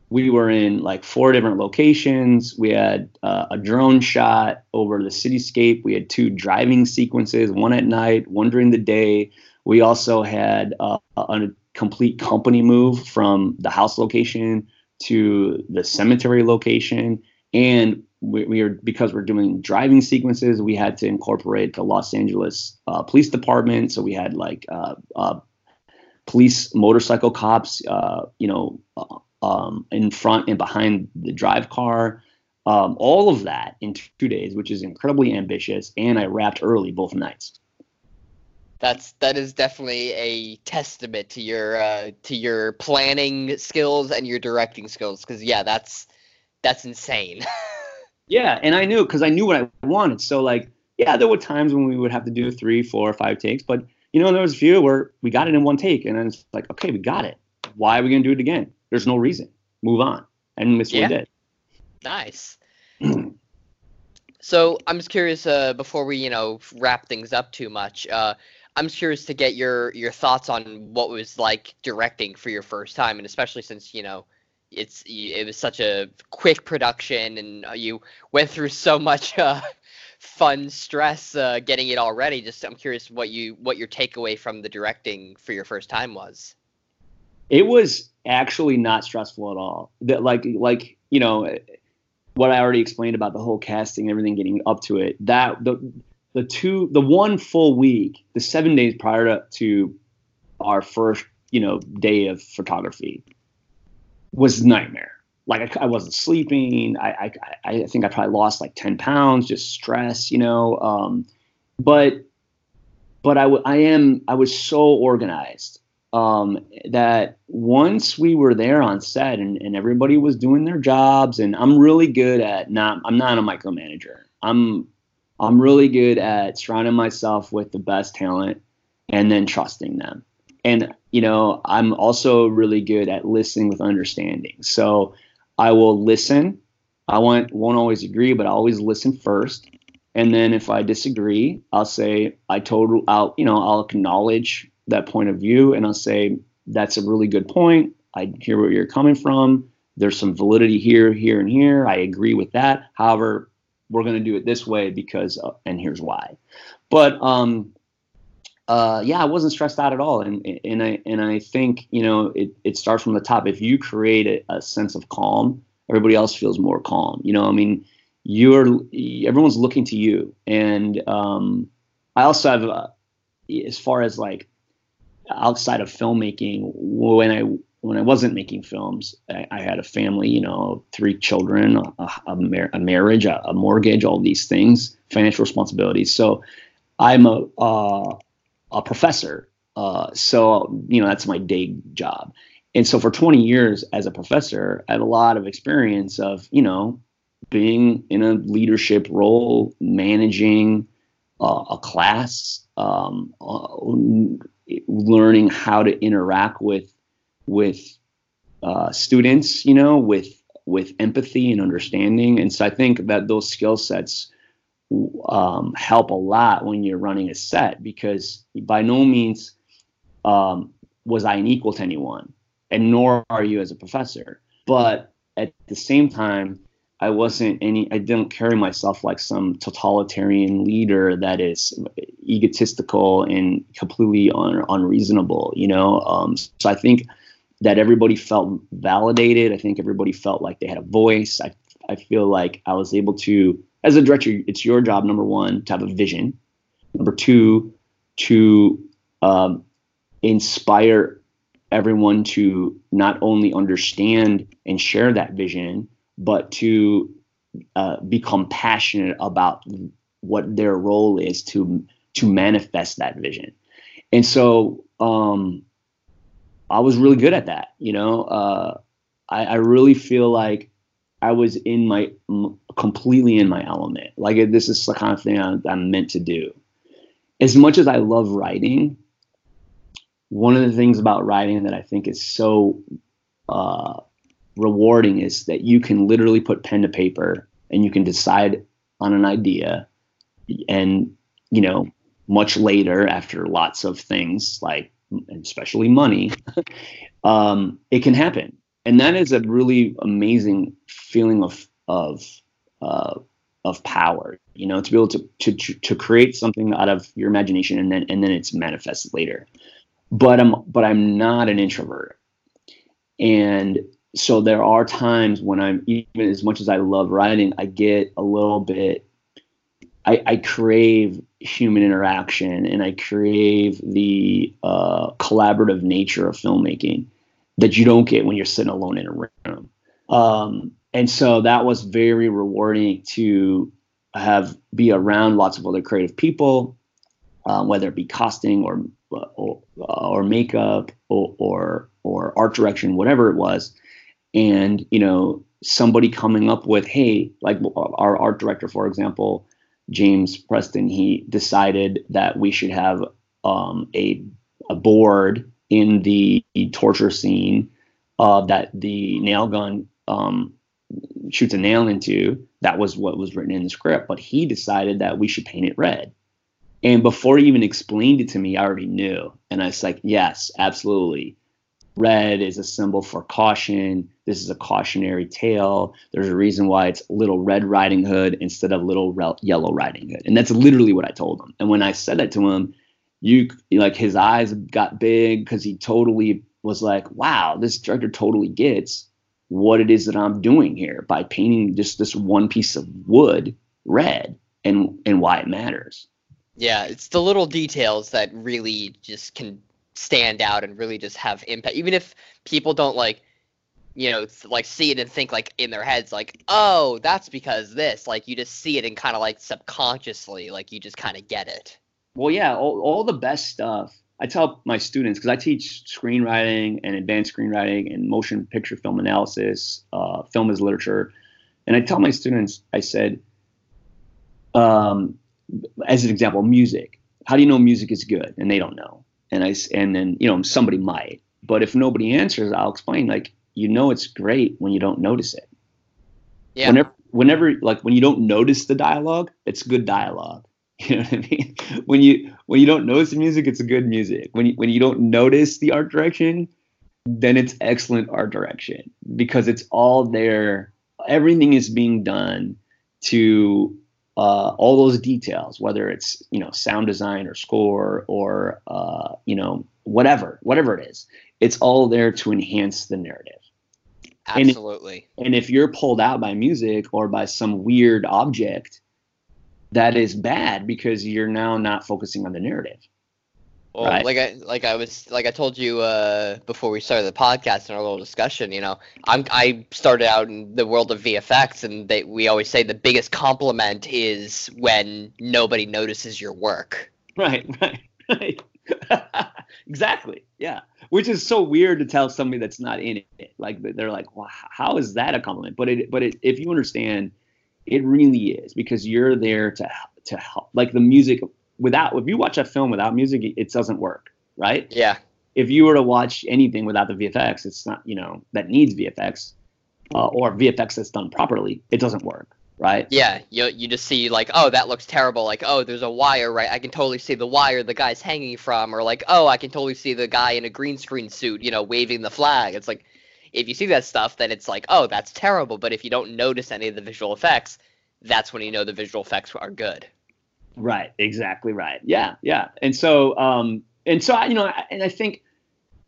we were in like four different locations. We had uh, a drone shot over the cityscape. We had two driving sequences, one at night, one during the day. We also had uh, a, complete company move from the house location to the cemetery location. And we, we are because we're doing driving sequences, we had to incorporate the Los Angeles uh, Police Department. So we had like uh, uh, police motorcycle cops, uh, you know, um, in front and behind the drive car. Um, all of that in two days, which is incredibly ambitious. And I wrapped early both nights that's that is definitely a testament to your uh, to your planning skills and your directing skills because yeah that's that's insane yeah and i knew because i knew what i wanted. So like yeah there were times when we would have to do three four five takes but you know there was a few where we got it in one take and then it's like okay we got it. Why are we going to do it again? There's no reason. Move on. And that's yeah. what we did. Nice. So i'm just curious uh, before we you know wrap things up too much uh, I'm curious to get your your thoughts on what was like directing for your first time, and especially since you know it's it was such a quick production, and uh, you went through so much uh, fun stress uh, getting it all ready. Just I'm curious what you what your takeaway from the directing for your first time was. It was actually not stressful at all. That like like you know what I already explained about the whole casting, and everything getting up to it. That the the two the one full week the seven days prior to, to our first you know day of photography was nightmare. Like I, I wasn't sleeping. I, I i think i probably lost like 10 pounds just stress you know um but but I, w- I am i was so organized um, that once we were there on set and, and everybody was doing their jobs and i'm really good at not i'm not a micromanager. I'm I'm really good at surrounding myself with the best talent and then trusting them. And, you know, I'm also really good at listening with understanding. So I will listen. I won't, won't always agree, but I always listen first. And then if I disagree, I'll say, I told, I'll, you know, I'll acknowledge that point of view and I'll say, that's a really good point. I hear where you're coming from. There's some validity here, here, and here. I agree with that. However, we're going to do it this way because uh, and here's why but um uh, yeah, I wasn't stressed out at all, and and I and I think you know it, it starts from the top. If you create a, a sense of calm, everybody else feels more calm. You know, I mean, you're everyone's looking to you, and um, I also have, uh, as far as like outside of filmmaking, when I when I wasn't making films, I, I had a family, you know, three children, a, a, a marriage, a, a, mortgage, all these things, financial responsibilities. So I'm a uh, a professor. Uh, so you know that's my day job. And so for 20 years as a professor, I had a lot of experience of you know being in a leadership role, managing uh, a class, um, uh, learning how to interact with with uh, students, you know, with with empathy and understanding. And so I think that those skill sets um, help a lot when you're running a set because by no means um, was I an equal to anyone, and nor are you as a professor. But at the same time, I wasn't any. I didn't carry myself like some totalitarian leader that is egotistical and completely un, unreasonable. You know, um, so I think that everybody felt validated. I think everybody felt like they had a voice. I, I feel like I was able to, as a director, it's your job, number one, to have a vision. Number two, to um, inspire everyone to not only understand and share that vision, but to uh, become passionate about what their role is to to manifest that vision. And so um, I was really good at that. You know, uh, I, I, really feel like I was in my completely in my element. Like this is the kind of thing I'm, I'm meant to do. As much as I love writing, one of the things about writing that I think is so uh, rewarding is that you can literally put pen to paper and you can decide on an idea and you know much later after lots of things like especially money um, it can happen and that is a really amazing feeling of of uh, of power you know to be able to, to to create something out of your imagination and then and then it's manifested later. But i'm but i'm not an introvert. And so there are times when i'm even as much as i love writing i get a little bit i, I crave human interaction and i crave the uh, collaborative nature of filmmaking that you don't get when you're sitting alone in a room. Um, and so that was very rewarding to have be around lots of other creative people uh, whether it be costing or or, or makeup or, or or art direction whatever it was. And you know somebody coming up with hey like our art director for example james preston he decided that we should have um, a, a board in the torture scene uh, that the nail gun um, shoots a nail into that was what was written in the script but he decided that we should paint it red and before he even explained it to me i already knew and i was like yes absolutely red is a symbol for caution. This is a cautionary tale. There's a reason why it's Little Red Riding Hood instead of Little Re- Yellow Riding Hood. And that's literally what I told him. And when I said that to him, you like his eyes got big because he totally was like, wow, this director totally gets what it is that I'm doing here by painting just this one piece of wood red and and why it matters. Yeah, it's the little details that really just can stand out and really just have impact even if people don't like you know like see it and think like in their heads like oh that's because this like you just see it and kind of like subconsciously like you just kind of get it well yeah all, all the best stuff i tell my students because i teach screenwriting and advanced screenwriting and motion picture film analysis uh, film as literature and i tell my students i said um, as an example music how do you know music is good and they don't know and I and then you know somebody might, but if nobody answers, I'll explain like you know it's great when you don't notice it. Yeah. Whenever whenever like when you don't notice the dialogue, it's good dialogue. You know what I mean? When you when you don't notice the music, it's a good music. When you when you don't notice the art direction, then it's excellent art direction because it's all there. Everything is being done to uh, all those details, whether it's you know sound design or score or uh, you know whatever, whatever it is, it's all there to enhance the narrative. Absolutely. And, and if you're pulled out by music or by some weird object, that is bad because you're now not focusing on the narrative. Well, right. like I like I was like I told you uh, before we started the podcast in our little discussion, you know, I'm I started out in the world of VFX, and they we always say the biggest compliment is when nobody notices your work. Right, right, right. exactly. Yeah, which is so weird to tell somebody that's not in it. Like they're like, "Wow, how is that a compliment?" But it, but it, if you understand, it really is because you're there to to help. Like the music without if you watch a film without music, it doesn't work, right? Yeah. If you were to watch anything without the VFX, it's not you know that needs VFX uh, or VFX that's done properly, it doesn't work, right? Yeah, you you just see like oh that looks terrible, like oh there's a wire right, I can totally see the wire the guy's hanging from, or like oh I can totally see the guy in a green screen suit, you know, waving the flag. It's like if you see that stuff, then it's like oh that's terrible, but if you don't notice any of the visual effects, that's when you know the visual effects are good. Right. Exactly right. Yeah. Yeah. And so, um, and so I, you know, and I think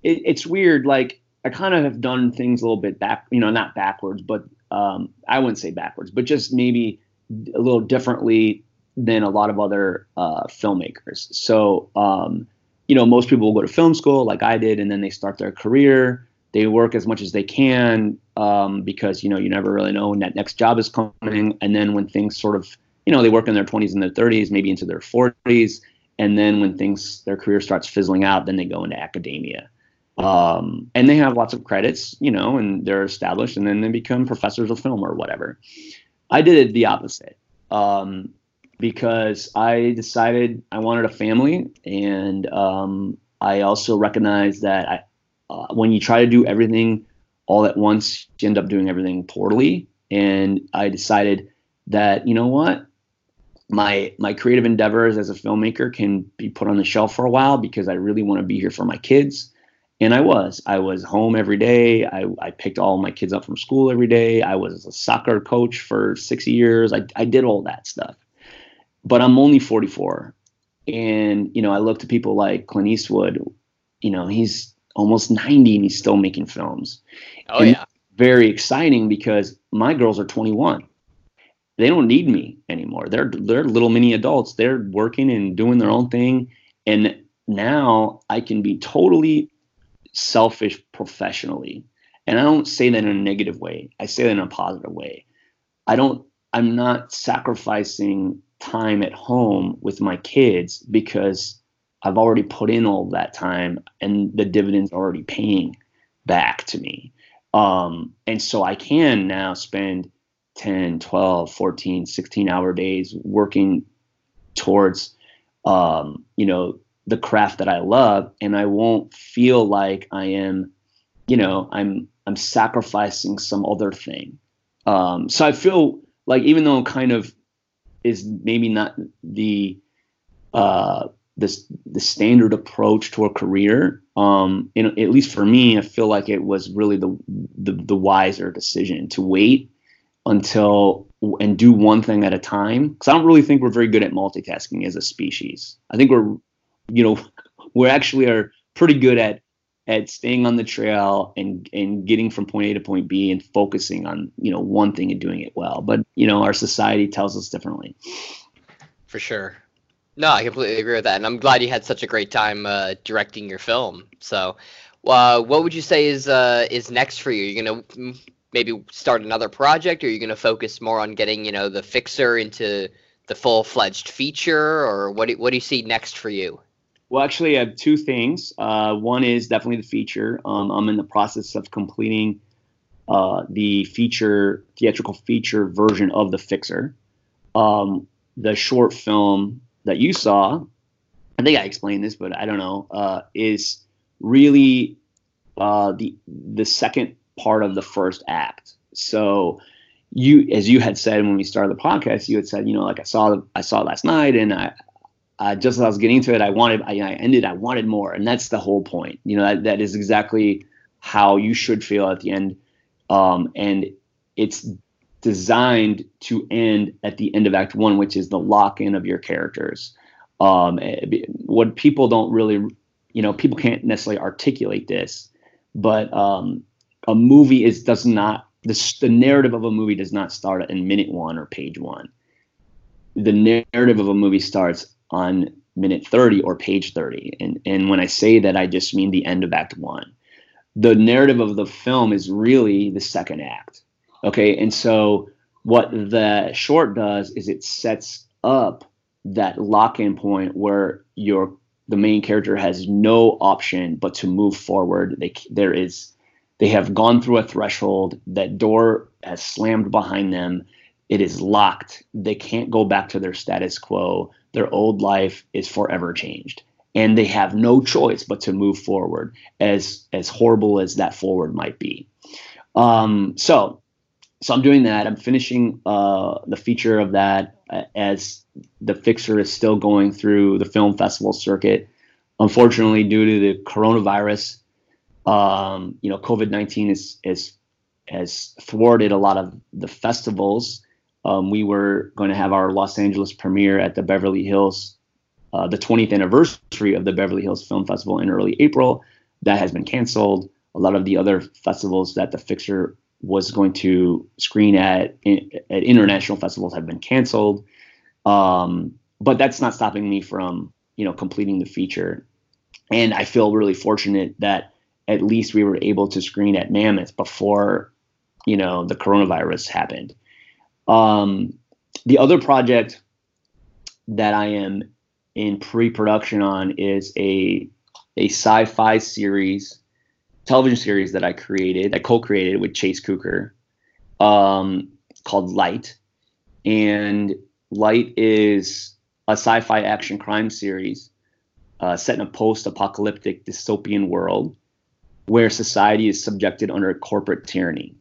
it, it's weird. Like I kind of have done things a little bit back, you know, not backwards, but um, I wouldn't say backwards, but just maybe a little differently than a lot of other uh, filmmakers. So, um, you know, most people will go to film school like I did, and then they start their career. They work as much as they can um, because you know you never really know when that next job is coming. And then when things sort of you know they work in their 20s and their 30s, maybe into their 40s, and then when things their career starts fizzling out, then they go into academia. Um, and they have lots of credits, you know, and they're established, and then they become professors of film or whatever. I did the opposite um, because I decided I wanted a family, and um, I also recognized that I, uh, when you try to do everything all at once, you end up doing everything poorly. And I decided that you know what, my my creative endeavors as a filmmaker can be put on the shelf for a while because I really want to be here for my kids. And I was. I was home every day. I, I picked all my kids up from school every day. I was a soccer coach for six years. I, I did all that stuff. But I'm only 44. And, you know, I look to people like Clint Eastwood, you know, he's almost 90 and he's still making films. Oh and yeah. Very exciting because my girls are 21. They don't need me anymore. They're they're little mini adults. They're working and doing their own thing and now I can be totally selfish professionally. And I don't say that in a negative way. I say that in a positive way. I don't I'm not sacrificing time at home with my kids because I've already put in all that time and the dividends are already paying back to me. Um, and so I can now spend 10, 12, 14, 16 hour days working towards, um, you know, the craft that I love. And I won't feel like I am, you know, I'm, I'm sacrificing some other thing. Um, so I feel like even though I'm kind of is maybe not the, uh, the standard approach to a career. Um, at least for me, I feel like it was really the, the the wiser decision to wait until and do one thing at a time. Because I don't really think we're very good at multitasking as a species. I think we're, you know, we actually are pretty good at at staying on the trail and and getting from point A to point B and focusing on you know one thing and doing it well. But you know, our society tells us differently. For sure. No, I completely agree with that, and I'm glad you had such a great time uh, directing your film. So, uh, what would you say is uh, is next for you? You're gonna maybe start another project, or you're gonna focus more on getting you know the fixer into the full fledged feature, or what do, what do you see next for you? Well, actually, I have two things. Uh, one is definitely the feature. Um, I'm in the process of completing uh, the feature theatrical feature version of the fixer. Um, the short film that you saw, I think I explained this, but I don't know, uh, is really uh, the the second part of the first act. So you, as you had said when we started the podcast, you had said, you know, like I saw I saw it last night, and I, I just as I was getting into it, I wanted, I, I ended, I wanted more, and that's the whole point. You know, that that is exactly how you should feel at the end, um, and it's designed to end at the end of Act One, which is the lock in of your characters. Um, eh, what people don't really, you know, people can't necessarily articulate this, but um, a movie is does not the, the narrative of a movie does not start in minute one or page one. The narrative of a movie starts on minute 30 or page 30. And, and when I say that, I just mean the end of act one. The narrative of the film is really the second act. Okay, and so what the short does is it sets up that lock-in point where your the main character has no option but to move forward. They there is they have gone through a threshold. That door has slammed behind them. It is locked. They can't go back to their status quo. Their old life is forever changed and they have no choice but to move forward as as horrible as that forward might be um, so so I'm doing that. I'm finishing uh, the feature of that uh, as the fixer is still going through the film festival circuit. Unfortunately, due to the coronavirus, um, you know, COVID nineteen is is has thwarted a lot of the festivals. Um, we were going to have our Los Angeles premiere at the Beverly Hills, uh, the 20th anniversary of the Beverly Hills Film Festival in early April. That has been canceled. A lot of the other festivals that the fixer was going to screen at at international festivals have been canceled. Um, but that's not stopping me from you know completing the feature. And I feel really fortunate that at least we were able to screen at Mammoth before, you know, the coronavirus happened. Um, the other project that I am in pre-production on is a a sci-fi series, television series that I created, I co-created with Chase Cooker, um, called Light, and Light is a sci-fi action crime series uh, set in a post-apocalyptic dystopian world where society is subjected under corporate tyranny,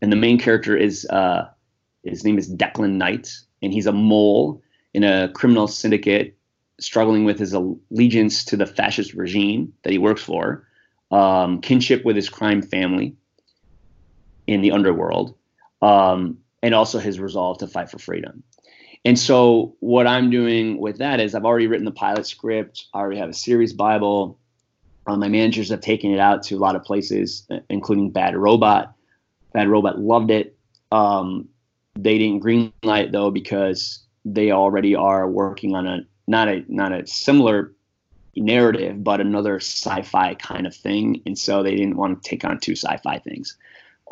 and the main character is uh, his name is Declan Knight, and he's a mole in a criminal syndicate struggling with his allegiance to the fascist regime that he works for, um, kinship with his crime family in the underworld, um, and also his resolve to fight for freedom. And so, what I'm doing with that is I've already written the pilot script. I already have a series Bible. Um, my managers have taken it out to a lot of places, including Bad Robot. Bad Robot loved it. Um, they didn't greenlight though because they already are working on a not a not a similar narrative, but another sci-fi kind of thing, and so they didn't want to take on two sci-fi things,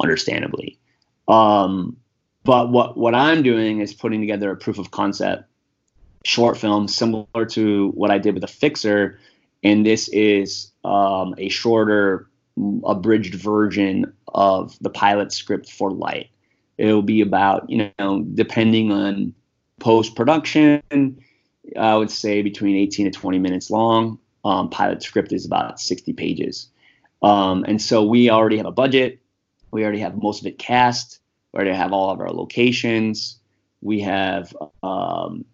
understandably. Um, but what what I'm doing is putting together a proof of concept short film similar to what I did with the Fixer, and this is um, a shorter, abridged version of the pilot script for Light. It'll be about you know depending on post production I would say between 18 to 20 minutes long. Um, pilot script is about 60 pages. Um, and so we already have a budget. We already have most of it cast. We already have all of our locations. We have um,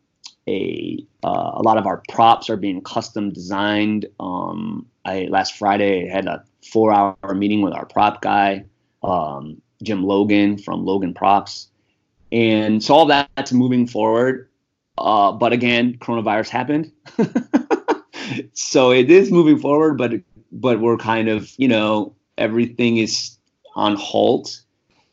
a uh, a lot of our props are being custom designed. Um, I last Friday I had a four hour meeting with our prop guy, um, Jim Logan from Logan Props, and so all that's moving forward. Uh, but again, coronavirus happened, so it is moving forward. But but we're kind of you know everything is on halt,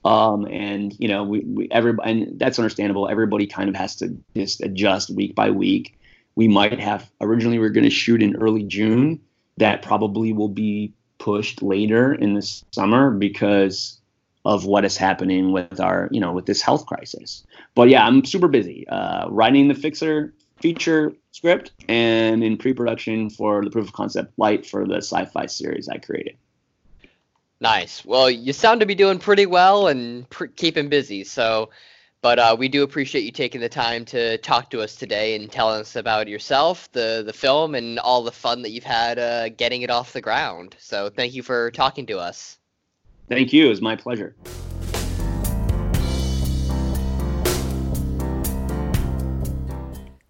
um, and you know we, we everybody and that's understandable. Everybody kind of has to just adjust week by week. We might have originally we are going to shoot in early June. That probably will be pushed later in the summer because of what is happening with our, you know, with this health crisis. But yeah, I'm super busy uh, writing the Fixer feature script and in pre-production for the proof of concept light for the sci-fi series I created. Nice. Well, you sound to be doing pretty well and keeping busy. So, but uh, we do appreciate you taking the time to talk to us today and telling us about yourself, the the film, and all the fun that you've had uh, getting it off the ground. So, thank you for talking to us. Thank you. It was my pleasure.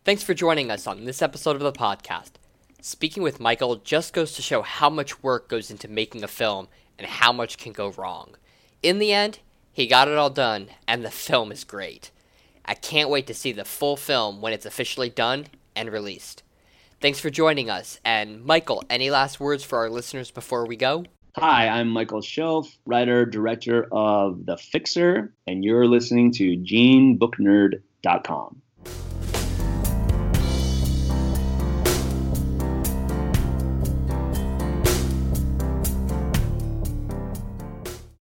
Thanks for joining us on this episode of the podcast. Speaking with Michael just goes to show how much work goes into making a film and how much can go wrong. In the end, he got it all done, and the film is great. I can't wait to see the full film when it's officially done and released. Thanks for joining us, and Michael, any last words for our listeners before we go? Hi, I'm Michael Shelf, writer, director of The Fixer, and you're listening to GeneBookNerd.com.